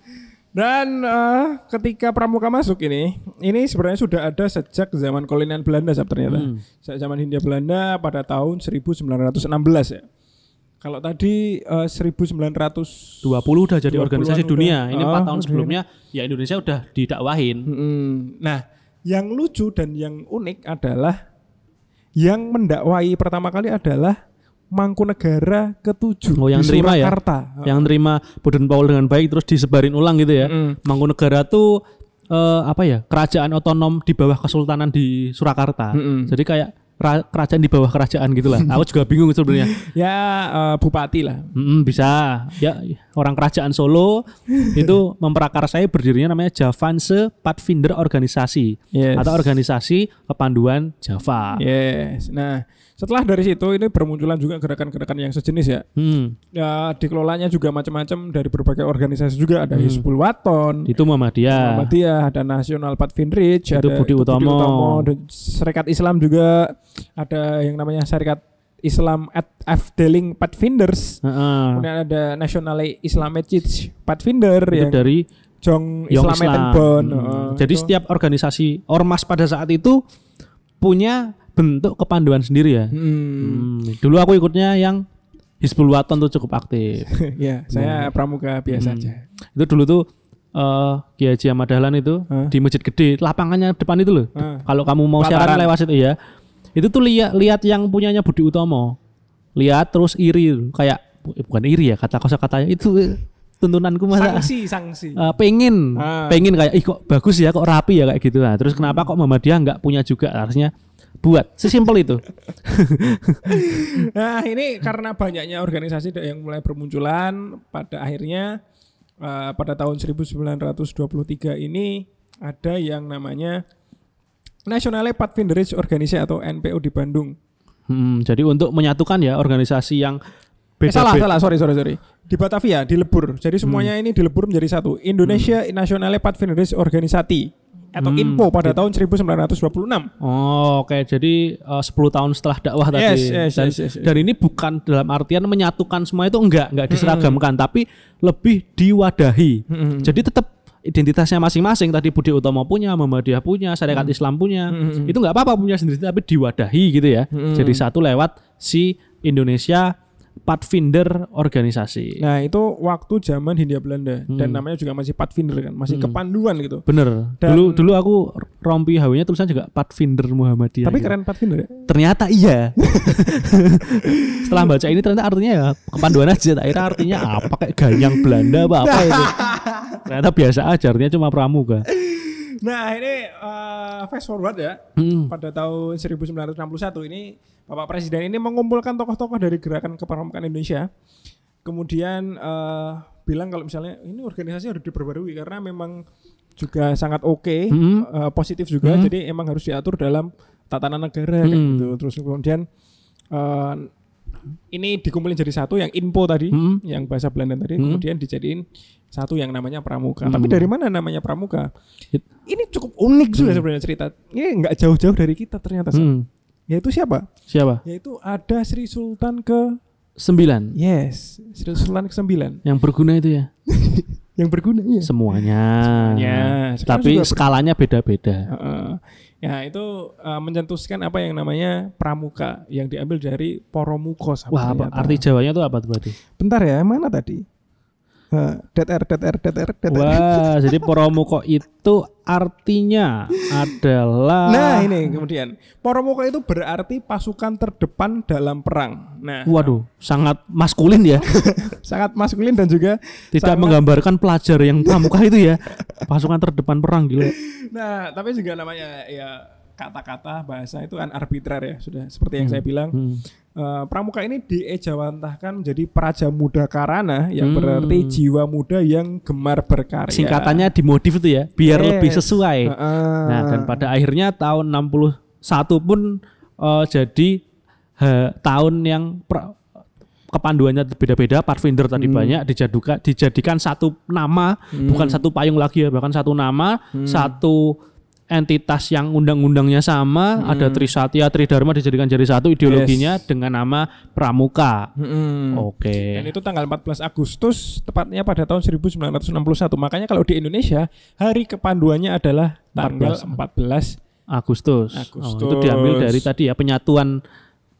dan eh, ketika pramuka masuk ini, ini sebenarnya sudah ada sejak zaman kolonial Belanda Sab, ternyata. Hmm. Sejak zaman Hindia Belanda pada tahun 1916 ya. Kalau tadi eh, 1900 20 udah jadi 20-an organisasi udah. dunia Ini Oh, 4 tahun udah. sebelumnya Ya Indonesia udah didakwahin Mm-mm. Nah, yang lucu dan yang unik adalah yang mendakwai pertama kali adalah Mangkunegara ketujuh Oh, yang di ya? Surakarta. yang nerima Boden Powell dengan baik terus disebarin ulang gitu ya. Mm. Mangkunegara tuh eh, apa ya? Kerajaan otonom di bawah kesultanan di Surakarta. Mm-mm. Jadi kayak ra- kerajaan di bawah kerajaan gitu lah. Aku juga bingung sebenarnya. Ya eh, bupati lah. Mm, bisa. Ya orang kerajaan Solo itu memprakarsai berdirinya namanya Javanse Pathfinder Organisasi Yes. atau organisasi kepanduan Java. Yes. Nah, setelah dari situ ini bermunculan juga gerakan-gerakan yang sejenis ya. Hmm, Ya dikelolanya juga macam-macam dari berbagai organisasi juga ada Hmm. Hizbul Waton, itu Muhammadiyah. Muhammadiyah, ada Nasional Pathfinderich, Itu ada Budi Utomo. dan Serikat Islam juga ada yang namanya Serikat Islam at Afdeling Pathfinders. Heeh. Kemudian ada National Islamic Pathfinder Itu yang dari Jong Islam Islam. Bon. Hmm. Heeh, Jadi itu. setiap organisasi ormas pada saat itu punya bentuk kepanduan sendiri ya. Hmm. Hmm, Dulu aku ikutnya yang Hizbul Waton tuh cukup aktif. ya, saya pramuka biasa Hmm. aja. itu dulu tuh eh Kiai Haji Ahmad Dahlan itu Hah? di Masjid Gede, lapangannya depan itu loh. Hah. Kalau kamu mau siaran Pelataran. lewat situ ya. Itu tuh lihat lihat yang punyanya Budi Utomo. Lihat terus iri kayak bu- bukan iri ya kata kosa katanya itu tuntunanku masa Sanksi, sanksi. Eh, pengen Ah. pengen kayak ih kok bagus ya kok rapi ya kayak gitu nah terus kenapa kok Muhammadiyah nggak punya juga harusnya buat sesimpel itu. Nah ini karena banyaknya organisasi yang mulai bermunculan pada akhirnya eh, pada tahun 1923 ini ada yang namanya National Pathfinderage Organisasi atau NPO di Bandung. Hmm, jadi untuk menyatukan ya organisasi yang Eh, beda salah salah. Sorry sorry sorry. Di Batavia di Lebur. Jadi semuanya Hmm. ini dilebur menjadi satu. Indonesia National Pathfinderage Organisasi atau Hmm, INPO pada tahun 1926. Oh, oke. Jadi eh, 10 tahun setelah dakwah tadi. Yes, yes, dan, yes, yes, yes. dan ini bukan dalam artian menyatukan semua itu enggak, enggak diseragamkan, tapi lebih diwadahi. Mm-mm. Jadi tetap identitasnya masing-masing. Tadi Budi Utomo punya, Muhammadiyah punya, Syarikat Mm. Islam punya. Mm-mm. Itu enggak apa-apa punya sendiri, tapi diwadahi gitu ya. Mm-mm. Jadi satu lewat si Indonesia Pathfinder organisasi. Nah itu waktu zaman Hindia Belanda dan Hmm. namanya juga masih Pathfinder kan, masih Hmm. kepanduan gitu. Bener. Dan- dulu dulu aku rompi hawinya tulisan juga Pathfinder Muhammadiyah. Tapi gitu. keren Pathfinder ya. Ternyata iya. Setelah baca ini ternyata artinya ya kepanduan aja. Tak kira artinya apa kayak ganyang Belanda apa apa itu. Ternyata biasa aja artinya cuma pramuka. Nah ini eh, fast forward ya Hmm. pada tahun 1961 ini Bapak Presiden ini mengumpulkan tokoh-tokoh dari gerakan kepramukaan Indonesia. Kemudian eh, bilang kalau misalnya ini organisasi harus diperbarui karena memang juga sangat oke, Hmm. eh, positif juga. Hmm. Jadi emang harus diatur dalam tatanan negara Hmm. gitu. Terus kemudian eh, ini dikumpulin jadi satu yang info tadi, Hmm. yang bahasa Belanda tadi, Hmm. kemudian dijadiin satu yang namanya pramuka. Hmm. Tapi dari mana namanya pramuka? It- Ini cukup unik juga sebenarnya cerita. Ini nggak jauh-jauh dari kita ternyata. Hmm. Yaitu siapa? Siapa? Yaitu ada Sri Sultan ke Sembilan. Yes, usulan ke-9 Yang berguna itu ya. yang berguna iya. Semuanya. Semuanya. Sekarang Tapi skalanya beda-beda. Heeh. ya itu uh, mencetuskan apa yang namanya pramuka yang diambil dari poromuko sama Wah, apa, arti Jawanya itu apa berarti? Bentar ya, mana tadi? Uh, DTR, DTR, DTR, DTR. Wah, jadi Poromuko itu artinya adalah Nah ini kemudian Poromuko itu berarti pasukan terdepan dalam perang. Nah Waduh, sangat maskulin ya. sangat maskulin dan juga Tidak sangat- menggambarkan pelajar yang pramuka itu ya. Pasukan terdepan perang gila. Nah tapi juga namanya ya kata-kata bahasa itu kan arbitrer ya sudah seperti yang saya bilang. Hmm. Eh, pramuka ini diejawantahkan menjadi praja muda karana yang Hmm. berarti jiwa muda yang gemar berkarya. Singkatannya dimodif itu ya, biar Yes. lebih sesuai. Heeh. Nah, dan pada akhirnya tahun 61 pun eh, jadi ha- tahun yang pra- kepanduannya beda-beda, Pathfinder tadi banyak dijadukan dijadikan satu nama, bukan satu payung lagi ya, bahkan satu nama, satu entitas yang undang-undangnya sama, ada Trisatya, Tridharma dijadikan jadi satu ideologinya dengan nama Pramuka. Mm-mm. Oke. Dan itu tanggal 14 Agustus, tepatnya pada tahun 1961. Makanya kalau di Indonesia, hari kepanduannya adalah tanggal 14. Agustus. Agustus. Oh, itu diambil dari tadi ya penyatuan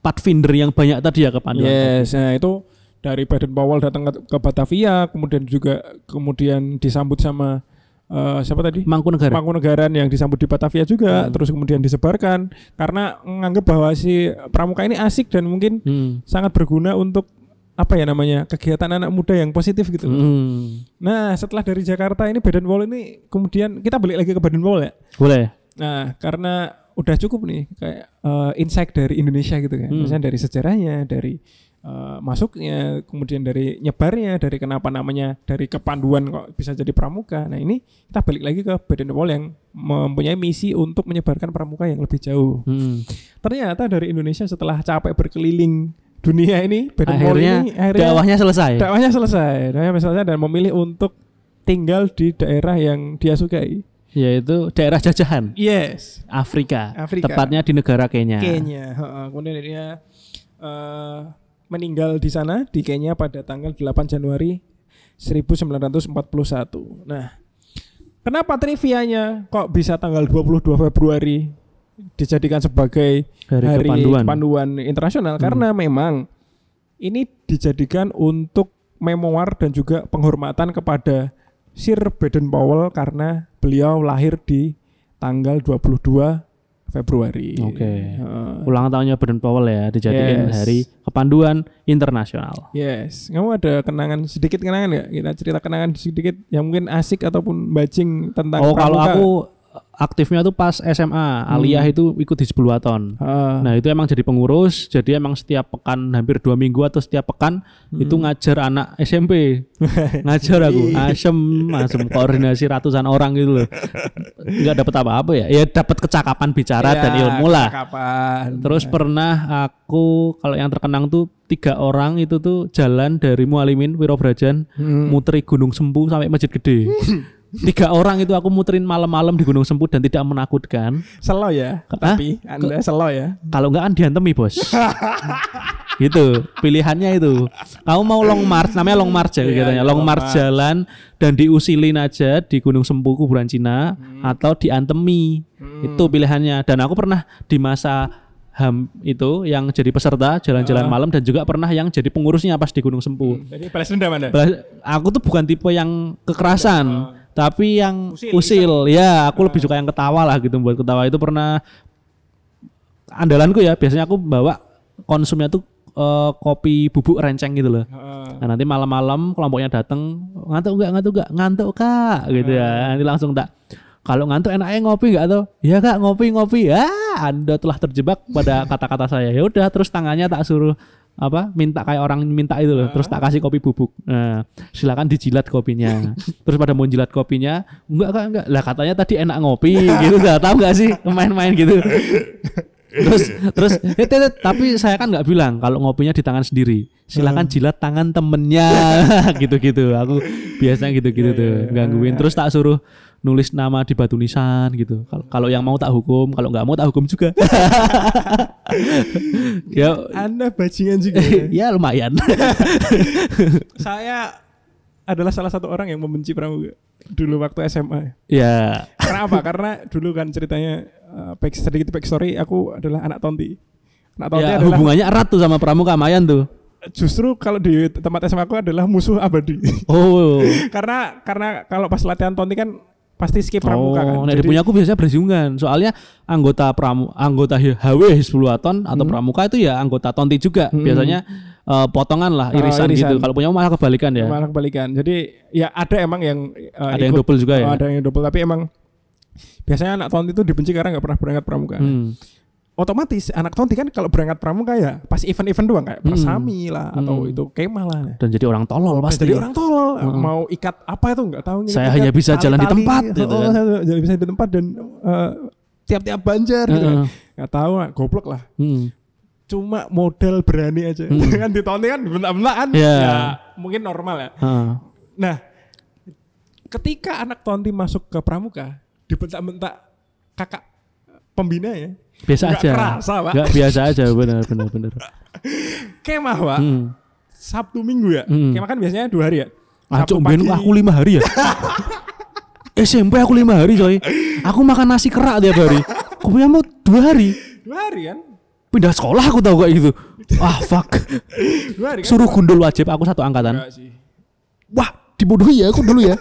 Pathfinder yang banyak tadi ya kepanduan. Yes, nah itu dari Baden Powell datang ke, ke Batavia, kemudian juga kemudian disambut sama eh, siapa tadi? Mangkunegaran. Mangkunegaran yang disambut di Batavia juga, terus kemudian disebarkan karena menganggap bahwa si pramuka ini asik dan mungkin Hmm. sangat berguna untuk apa ya namanya kegiatan anak muda yang positif gitu. Hmm. Nah setelah dari Jakarta ini Baden Powell ini kemudian kita balik lagi ke Baden Powell ya. Boleh. Nah karena udah cukup nih kayak eh, insight dari Indonesia gitu kan, Hmm. misalnya dari sejarahnya, dari eh, masuknya, kemudian dari nyebarnya, dari kenapa namanya, dari kepanduan kok bisa jadi pramuka. Nah ini kita balik lagi ke Baden Powell yang mempunyai misi untuk menyebarkan pramuka yang lebih jauh. Hmm. Ternyata dari Indonesia setelah capek berkeliling dunia ini, Baden Akhirnya, ini akhirnya dakwahnya selesai. dakwahnya selesai, dakwahnya selesai dan memilih untuk tinggal di daerah yang dia sukai. yaitu daerah jajahan Yes, Afrika, Afrika. tepatnya di negara Kenya. Kenya. Kemudian dia meninggal di sana di Kenya pada tanggal 8 Januari 1941. Nah, kenapa trivianya kok bisa tanggal 22 Februari dijadikan sebagai Hari hari kepanduan. kepanduan internasional karena memang ini dijadikan untuk memoir dan juga penghormatan kepada Sir Baden Powell karena beliau lahir di tanggal 22 Februari. Oke. Heeh. Ulang tahunnya Baden Powell ya dijadikan Yes. hari kepanduan internasional. Yes, kamu ada kenangan sedikit kenangan nggak? Kita cerita kenangan sedikit yang mungkin asik ataupun bajing tentang Oh, kalau pramuka. aku aktifnya tuh pas SMA, aliyah itu ikut di Waton. Heeh. Nah itu emang jadi pengurus, jadi emang setiap pekan hampir dua minggu atau setiap pekan itu ngajar anak SMP, ngajar aku, asem, asem koordinasi ratusan orang gitu loh, nggak dapat apa-apa ya, ya dapat kecakapan bicara Iya, dan ilmu lah. Kapan? Terus pernah aku kalau yang terkenang tuh tiga orang itu tuh jalan dari Mualimin Wirobrajan Hmm. muteri Gunung Sempu sampai Masjid Gede. tiga orang itu aku muterin malam-malam di Gunung Sempu dan tidak menakutkan. Selo ya, Hah? tapi Anda selo ya. Kalau enggak kan diantemi bos. gitu pilihannya itu. Kamu mau long march namanya long march ya kegiatannya. iya, long long march march. jalan dan diusilin aja di Gunung Sempu kuburan Cina atau diantemi. Itu pilihannya. Dan aku pernah di masa HAM itu yang jadi peserta jalan-jalan malam dan juga pernah yang jadi pengurusnya pas di Gunung Sempu. Jadi balas dendam Anda. Balas- Aku tuh bukan tipe yang kekerasan, tapi yang Usil, usil. Ya, aku lebih suka yang ketawa lah gitu buat ketawa itu pernah andalanku ya. Biasanya aku bawa konsumnya tuh eh, kopi bubuk renceng gitu loh. Nah, nanti malam-malam kelompoknya datang, ngantuk enggak, ngantuk enggak, ngantuk kak, gitu ya. Nanti langsung tak kalau ngantuk enaknya ngopi enggak tuh? Ya kak ngopi ngopi. Ya, anda telah terjebak pada kata-kata saya. Ya udah, terus tangannya tak suruh apa? Minta kayak orang minta itu loh. Terus tak kasih kopi bubuk. Nah silakan dijilat kopinya. Terus pada mau jilat kopinya enggak kak enggak. Lah katanya tadi enak ngopi gitu nggak tahu nggak sih? Main-main gitu. Terus terus "Eh, Tet, Tet, tapi saya kan nggak bilang kalau ngopinya di tangan sendiri. Silakan jilat tangan temennya. Gitu-gitu. Aku biasanya gitu-gitu Iya, tuh iya, iya. gangguin. terus tak suruh nulis nama di batu nisan gitu. Kalau yang mau tak hukum, kalau nggak mau tak hukum juga. ya Anda bajingan juga. ya. ya lumayan. saya adalah salah satu orang yang membenci pramuka dulu waktu SMA. ya. Kenapa? Karena dulu kan ceritanya uh, back, sedikit backstory aku adalah anak tonti. Anak tonti Ya, adalah hubungannya erat tuh sama pramuka Mayan tuh. justru kalau di tempat SMA aku adalah musuh abadi. Oh. karena karena kalau pas latihan tonti kan pasti skip pramuka kan. Oh, nek di punya aku biasanya bersinggungan. Soalnya anggota pramu anggota HW Hizbulaton atau Hmm. pramuka itu ya anggota tonti juga. Hmm. Biasanya eh, potongan lah, Oh, irisan, irisan. gitu. Kalau punya malah kebalikan ya. malah kebalikan. Jadi ya ada emang yang uh, Ada yang ikut- double juga ya. Oh, ada yang double tapi emang biasanya anak tonti itu dibenci karena nggak pernah berangkat pramuka. Hmm. Otomatis anak tonti kan kalau berangkat pramuka ya pas event-event doang kayak Hmm. persami lah atau Hmm. itu kemah lah. Dan jadi orang tolol Pas pasti. jadi orang tolol Heeh. mau ikat apa itu nggak tahu Saya ikat hanya bisa jalan di tempat, gitu Oh, kan. saya jadi bisa di tempat dan eh, tiap-tiap banjar gitu kan. Nggak tahu lah, goblok lah Hmm. cuma modal berani aja Hmm. kan di tonti kan bentak-bentak kan Iya. ya mungkin normal ya Heeh. nah ketika anak tonti masuk ke pramuka dibentak-bentak kakak pembina ya Biasa Nggak aja. kerasa, Pak. Nggak biasa aja benar benar benar. kemah pak Hmm. Sabtu Minggu ya Hmm. kemah kan biasanya dua hari ya Ah, Sabtu cok, ben aku lima hari ya. SMP aku lima hari coy. Aku makan nasi kerak tiap hari. Kau punya mau dua hari. dua hari kan Pindah sekolah aku tahu kayak gitu. Ah fuck. dua hari kan Suruh gundul wajib aku satu angkatan. Wah dibodohi ya aku dulu ya.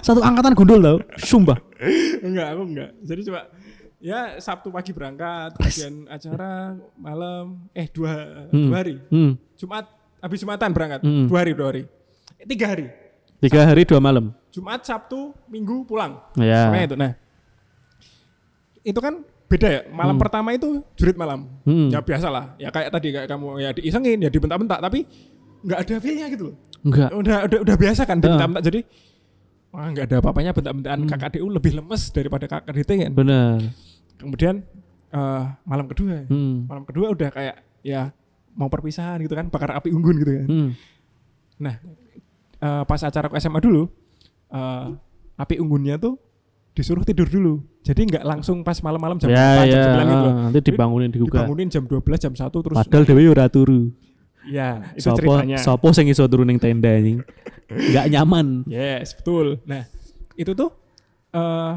Satu angkatan gundul tau. Sumpah. enggak aku enggak jadi coba ya Sabtu pagi berangkat kemudian acara malam eh dua Hmm. dua hari Hmm. Jumat habis Jumatan berangkat Hmm. dua hari dua hari Eh, tiga hari Tiga hari dua malam. Jumat Sabtu Minggu pulang Ya. Pokoknya itu nah itu kan beda ya malam Hmm. pertama itu jurit malam Hmm. ya biasa lah ya kayak tadi kayak kamu ya diisengin ya dibentak-bentak tapi nggak ada feelnya gitu loh Enggak. udah udah udah biasa kan dibentak-bentak jadi wah nggak ada apa-apanya bentak-bentakan Hmm. kakak DU lebih lemes daripada kakak DT kan Benar. Kemudian eh, malam kedua Hmm. malam kedua udah kayak ya mau perpisahan gitu kan bakar api unggun gitu kan Hmm. nah eh, pas acara ke SMA dulu eh, api unggunnya tuh disuruh tidur dulu jadi nggak langsung pas malam-malam jam Ya 4 jam ya. 9 gitu loh. Nanti dibangunin digugah. dibangunin jam 12 jam 1 terus Padahal dewe ora turu. ya itu Sopo ceritanya sopo sing iso turu ning tenda anjing. Enggak nyaman. yes betul nah itu tuh eh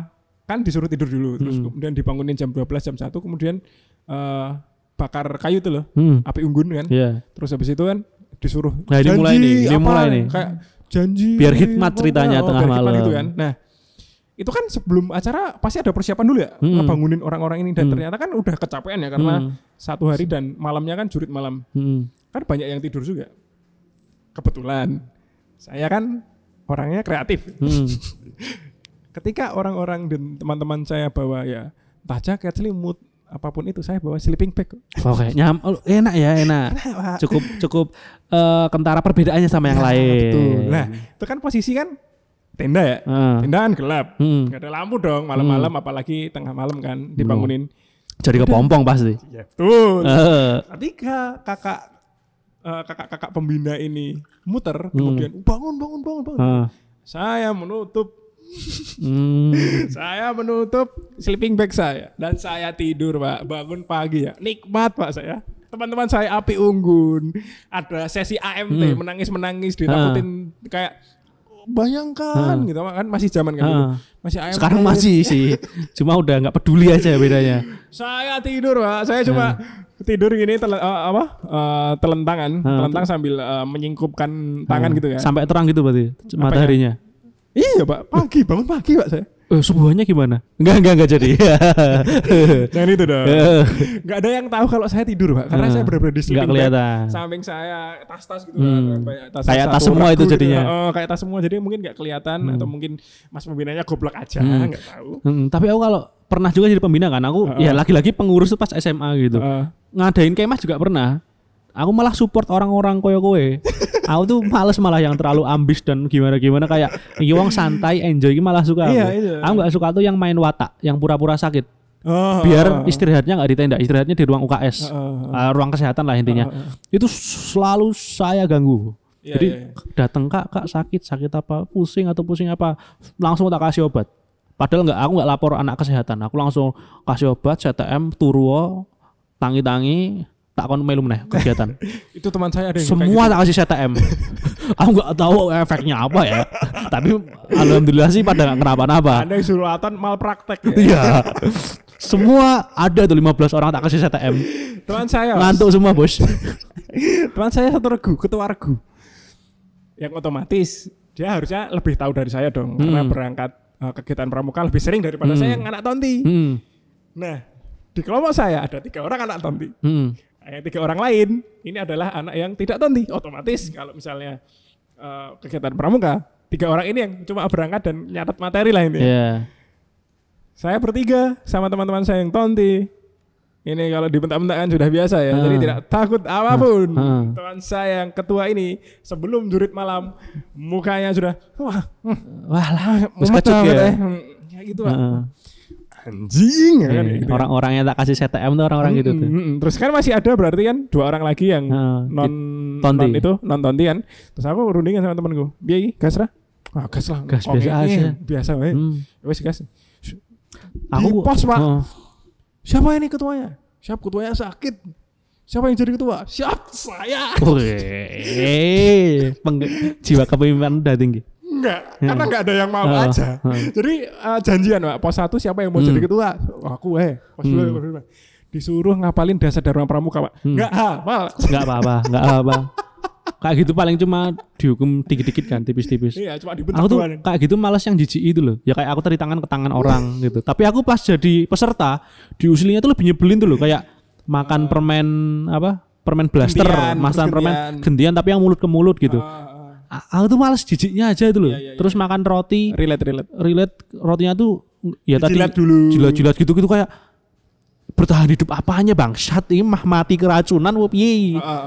kan disuruh tidur dulu terus Hmm. kemudian dibangunin jam 12 jam 1 kemudian eh bakar kayu tuh loh Hmm. api unggun kan Iya. Terus habis itu kan disuruh Nah, ini mulai nih, ini apa, mulai nih. Kayak janji Biar hikmat ceritanya oh, tengah malam. gitu kan. Nah, itu kan sebelum acara pasti ada persiapan dulu ya, Hmm. ngebangunin orang-orang ini dan Hmm. ternyata kan udah kecapean ya karena Hmm. satu hari dan malamnya kan jurit malam. Hmm. Kan banyak yang tidur juga. Kebetulan saya kan orangnya kreatif. Hmm. Ketika orang-orang dan teman-teman saya bawa ya entah jaket, selimut, apa pun itu saya bawa sleeping bag. Oke, nyam oh, enak ya, enak. Cukup cukup eh, kentara perbedaannya sama yang Ya, lain. betul. Nah, itu kan posisi kan tenda ya. Tenda kan gelap. Hmm. Nggak ada lampu dong malam-malam apalagi tengah malam kan dibangunin. Jadi kepompong pasti. Ya betul. Ketika kakak eh, kakak-kakak pembina ini muter Hmm. kemudian bangun bangun bangun bangun. ah. Saya menutup Hmm. saya menutup sleeping bag saya dan saya tidur, Pak. Bangun pagi ya. Nikmat, Pak saya. Teman-teman saya api unggun. Ada sesi AMT Hmm. menangis-menangis ditakutin kayak bayangkan Ah. gitu kan masih zaman kan dulu. Ah. Masih AMT. Sekarang masih sih. Cuma udah nggak peduli aja bedanya. Saya tidur, Pak. Saya cuma tidur gini tele- eh, apa? Eh, telentangan, Ah, telentang sambil eh, menyingkupkan tangan Ah. gitu ya. Sampai terang gitu berarti mataharinya. Iya, Pak. Pagi, bangun pagi, Pak saya. Eh, subuhannya gimana? Enggak, enggak, enggak jadi. Jangan itu dong. Eh, Nggak ada yang tahu kalau saya tidur, Pak. Karena Ah. saya benar-benar di Enggak sleeping kelihatan. Samping saya tas-tas gitu Hmm. kan. Banyak Kayak tas semua itu gitu. jadinya. Oh, kayak tas semua. Jadi mungkin nggak kelihatan Hmm. atau mungkin Mas pembinanya goblok aja, Hmm. nggak tahu. Hmm, tapi aku kalau pernah juga jadi pembina kan, aku Heeh. ya lagi-lagi pengurus tuh pas SMA gitu. Heeh. Ngadain kemah juga pernah. Aku malah support orang-orang koyo kowe. aku tuh males malah yang terlalu ambis dan gimana-gimana kayak iki wong santai enjoy iki malah suka. Aku. iya. Aku nggak suka tuh yang main watak, yang pura-pura sakit. Oh, Biar oh, istirahatnya nggak di tenda, istirahatnya di ruang UKS. oh, oh. Uh, ruang kesehatan lah intinya. Oh, oh. Itu selalu saya ganggu. Iya, Jadi iya, iya. datang kak, kak sakit, sakit apa, pusing atau pusing apa, langsung tak kasih obat. Padahal nggak aku nggak lapor anak kesehatan. Aku langsung kasih obat CTM turuo tangi-tangi tak kon melu meneh kegiatan. Itu teman saya ada yang Semua gitu. tak kasih CTM. aku nggak tahu efeknya apa ya. Tapi alhamdulillah sih pada nggak kenapa-napa. Ada yang suratan malpraktek ya. Iya. Semua ada tuh 15 orang tak kasih CTM. Teman saya, Ngantuk semua, Bos. teman saya satu regu, ketua regu. Yang otomatis dia harusnya lebih tahu dari saya dong karena Hmm. berangkat eh, kegiatan pramuka lebih sering daripada Hmm. saya yang anak tonti. Hmm. Nah, di kelompok saya ada tiga orang anak tonti. Hmm. Yang tiga orang lain ini adalah anak yang tidak tonti. Otomatis kalau misalnya eh, kegiatan pramuka, tiga orang ini yang cuma berangkat dan nyatat materi lah ini. Iya. Saya bertiga sama teman-teman saya yang tonti. Ini kalau dibentak-bentak kan sudah biasa ya. Ah. Jadi tidak takut apa pun. Ah. Teman saya yang ketua ini sebelum jurit malam mukanya sudah wah, hmm, Wah lah, ya. eh. Hmm, ya gitu lah. Anjing ya kan, Iya, gitu. Orang-orang yang tak kasih CTM tuh orang-orang gitu Mm, tuh. mm, mm. Terus kan masih ada berarti kan dua orang lagi yang Heeh. non tonti. non itu non tonti kan. Terus aku rundingan sama temanku. Biar iki gas lah. Ah, gas lah. Gas Oke, biasa iya, aja. Biasa wae. Hmm. Wes gas. Aku Di pos, Pak. Heeh. Siapa ini ketuanya? Siap ketuanya sakit. Siapa yang jadi ketua? Siap saya. Wih, jiwa kepemimpinan udah tinggi. Enggak, karena enggak ada yang mau Oh, aja. oh. Jadi eh, janjian Pak, pos satu siapa yang mau Hmm. jadi ketua? Oh, aku eh. Pos dua, Hmm. pos dua. Disuruh ngapalin dasar Dharma Pramuka, Pak. Hmm. Enggak hafal. Enggak apa-apa, enggak apa-apa. Kayak gitu paling cuma dihukum dikit-dikit kan, tipis-tipis. Iya, cuma dibentuk Aku tuh doang. kayak gitu malas yang jijik itu loh. Ya kayak aku tarik tangan ke tangan orang gitu. Tapi aku pas jadi peserta, diusulinya tuh lebih nyebelin tuh loh. Kayak makan permen apa? Permen blaster, terus permen gentian tapi yang mulut ke mulut gitu. Ah, ah, A- Aku tuh males jijiknya aja itu loh. Iya, iya, iya. Terus makan roti, ah. relate relate. relate rotinya tuh ya tadi Jilat dulu. jilat-jilat gitu gitu kayak bertahan hidup apanya bangsat ini mah mati keracunan wop Ah, ye ah, ah.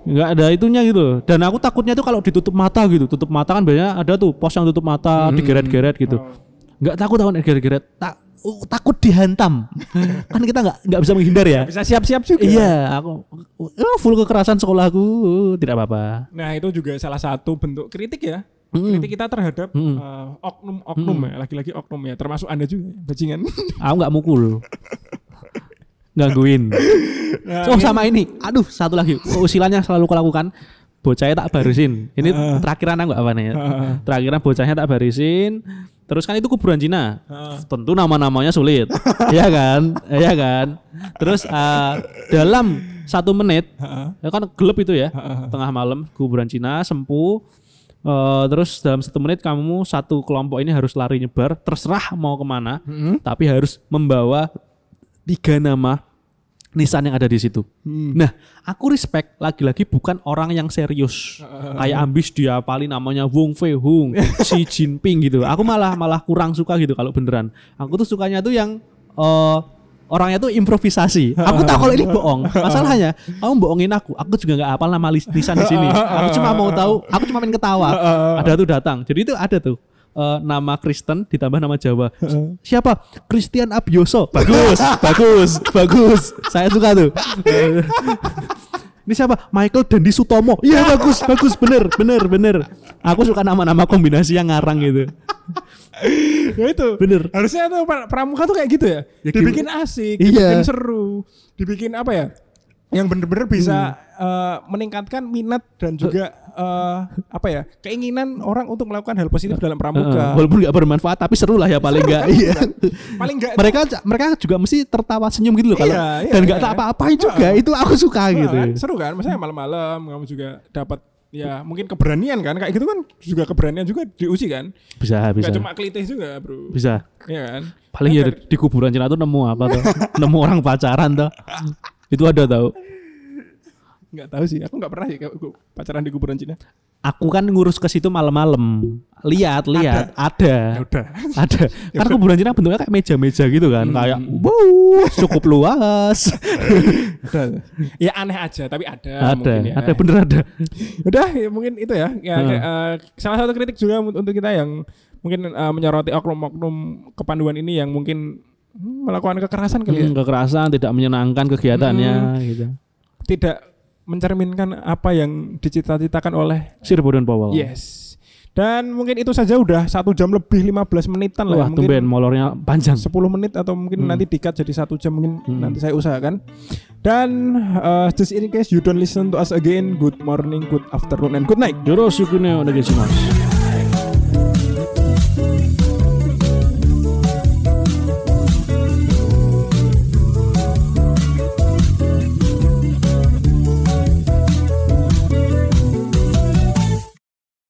nggak ada itunya gitu dan aku takutnya tuh kalau ditutup mata gitu tutup mata kan banyak ada tuh pos yang tutup mata Hmm. digeret-geret gitu Oh. Nggak takut takut digeret-geret tak uh, takut dihantam kan kita nggak nggak bisa menghindar ya Bisa siap-siap juga. iya aku uh, full kekerasan sekolahku uh, tidak apa-apa Nah, itu juga salah satu bentuk kritik ya. Mm. Kritik kita terhadap Mm. eh, oknum-oknum ya, lagi-lagi oknum ya, termasuk Anda juga, bajingan. aku nggak mukul gangguin Nah, Oh ini- sama ini, aduh satu lagi keusilannya selalu kulakukan bocahnya tak barisin. Ini Heeh. terakhiran aku apa nih? Heeh. Terakhiran bocahnya tak barisin. Terus kan itu kuburan Cina. Heeh. Tentu nama-namanya sulit, ya kan, ya kan. Terus eh, dalam satu menit, Heeh. ya kan gelap itu ya, Heeh. tengah malam kuburan Cina sempu. Eh, terus dalam satu menit kamu satu kelompok ini harus lari nyebar, terserah mau ke mana, Mm. tapi harus membawa tiga nama nisan yang ada di situ. Hmm. Nah, aku respect lagi-lagi bukan orang yang serius. Kayak ambis dia paling namanya Wong Fei Hung, Xi Jinping gitu. Aku malah malah kurang suka gitu kalau beneran. Aku tuh sukanya tuh yang eh, orangnya tuh improvisasi. Aku tahu kalau ini bohong. Masalahnya, kamu bohongin aku. Aku juga nggak hafal nama lis- nisan di sini. Aku cuma mau tahu, aku cuma main ketawa. Ada tuh datang. Jadi itu ada tuh eh, nama Kristen ditambah nama Jawa. Siapa? Christian Abioso. Bagus, bagus, bagus. Saya suka tuh. Ini siapa? Michael Dandi Sutomo. Iya bagus, bagus, bener, bener, bener. Aku suka nama-nama kombinasi yang ngarang gitu. ya itu. Bener. Harusnya tuh pra- pramuka tuh kayak gitu ya. Ya, dibikin asik, Iya. dibikin seru, dibikin apa ya? Yang bener-bener bisa eh, meningkatkan minat dan juga eh, apa ya? Keinginan orang untuk melakukan hal positif dalam pramuka. walaupun nggak bermanfaat tapi seru lah ya paling nggak. Iya. Paling enggak mereka mereka juga mesti tertawa senyum gitu loh kalau Iya, iya, dan nggak iya. tak apa-apain juga. Itu aku suka gitu. kan, seru kan? Maksudnya malam-malam kamu juga dapat ya mungkin keberanian kan kayak gitu kan juga keberanian juga diuji kan Bisa, bisa. Gak cuma klitih juga bro Bisa. Iya kan Paling ya di kuburan Cina tuh nemu apa tuh? nemu orang pacaran tuh. Itu ada tau. nggak tahu sih aku nggak pernah sih pacaran di kuburan Cina Aku kan ngurus ke situ malam-malam. Lihat, lihat, ada. udah Ada. Kan kuburan Cina bentuknya kayak meja-meja gitu kan, kayak wow, cukup luas. ada ya aneh aja tapi ada ada, mungkin ya. ada bener ada. udah ya mungkin itu ya, ya Hmm. eh, salah satu kritik juga un- untuk kita yang mungkin eh, menyoroti oknum-oknum kepanduan ini yang mungkin hmm, melakukan kekerasan kali ya Hmm, kekerasan tidak menyenangkan kegiatannya gitu. tidak mencerminkan apa yang dicita-citakan oleh Sir Bodon Powell. yes Dan mungkin itu saja udah satu jam lebih 15 menitan lah. ya. Wah, Mungkin tumben molornya panjang. 10 menit atau mungkin Hmm. nanti dikat jadi satu jam mungkin Hmm. nanti saya usahakan. Dan uh, just in case you don't listen to us again, good morning, good afternoon, and good night. よろ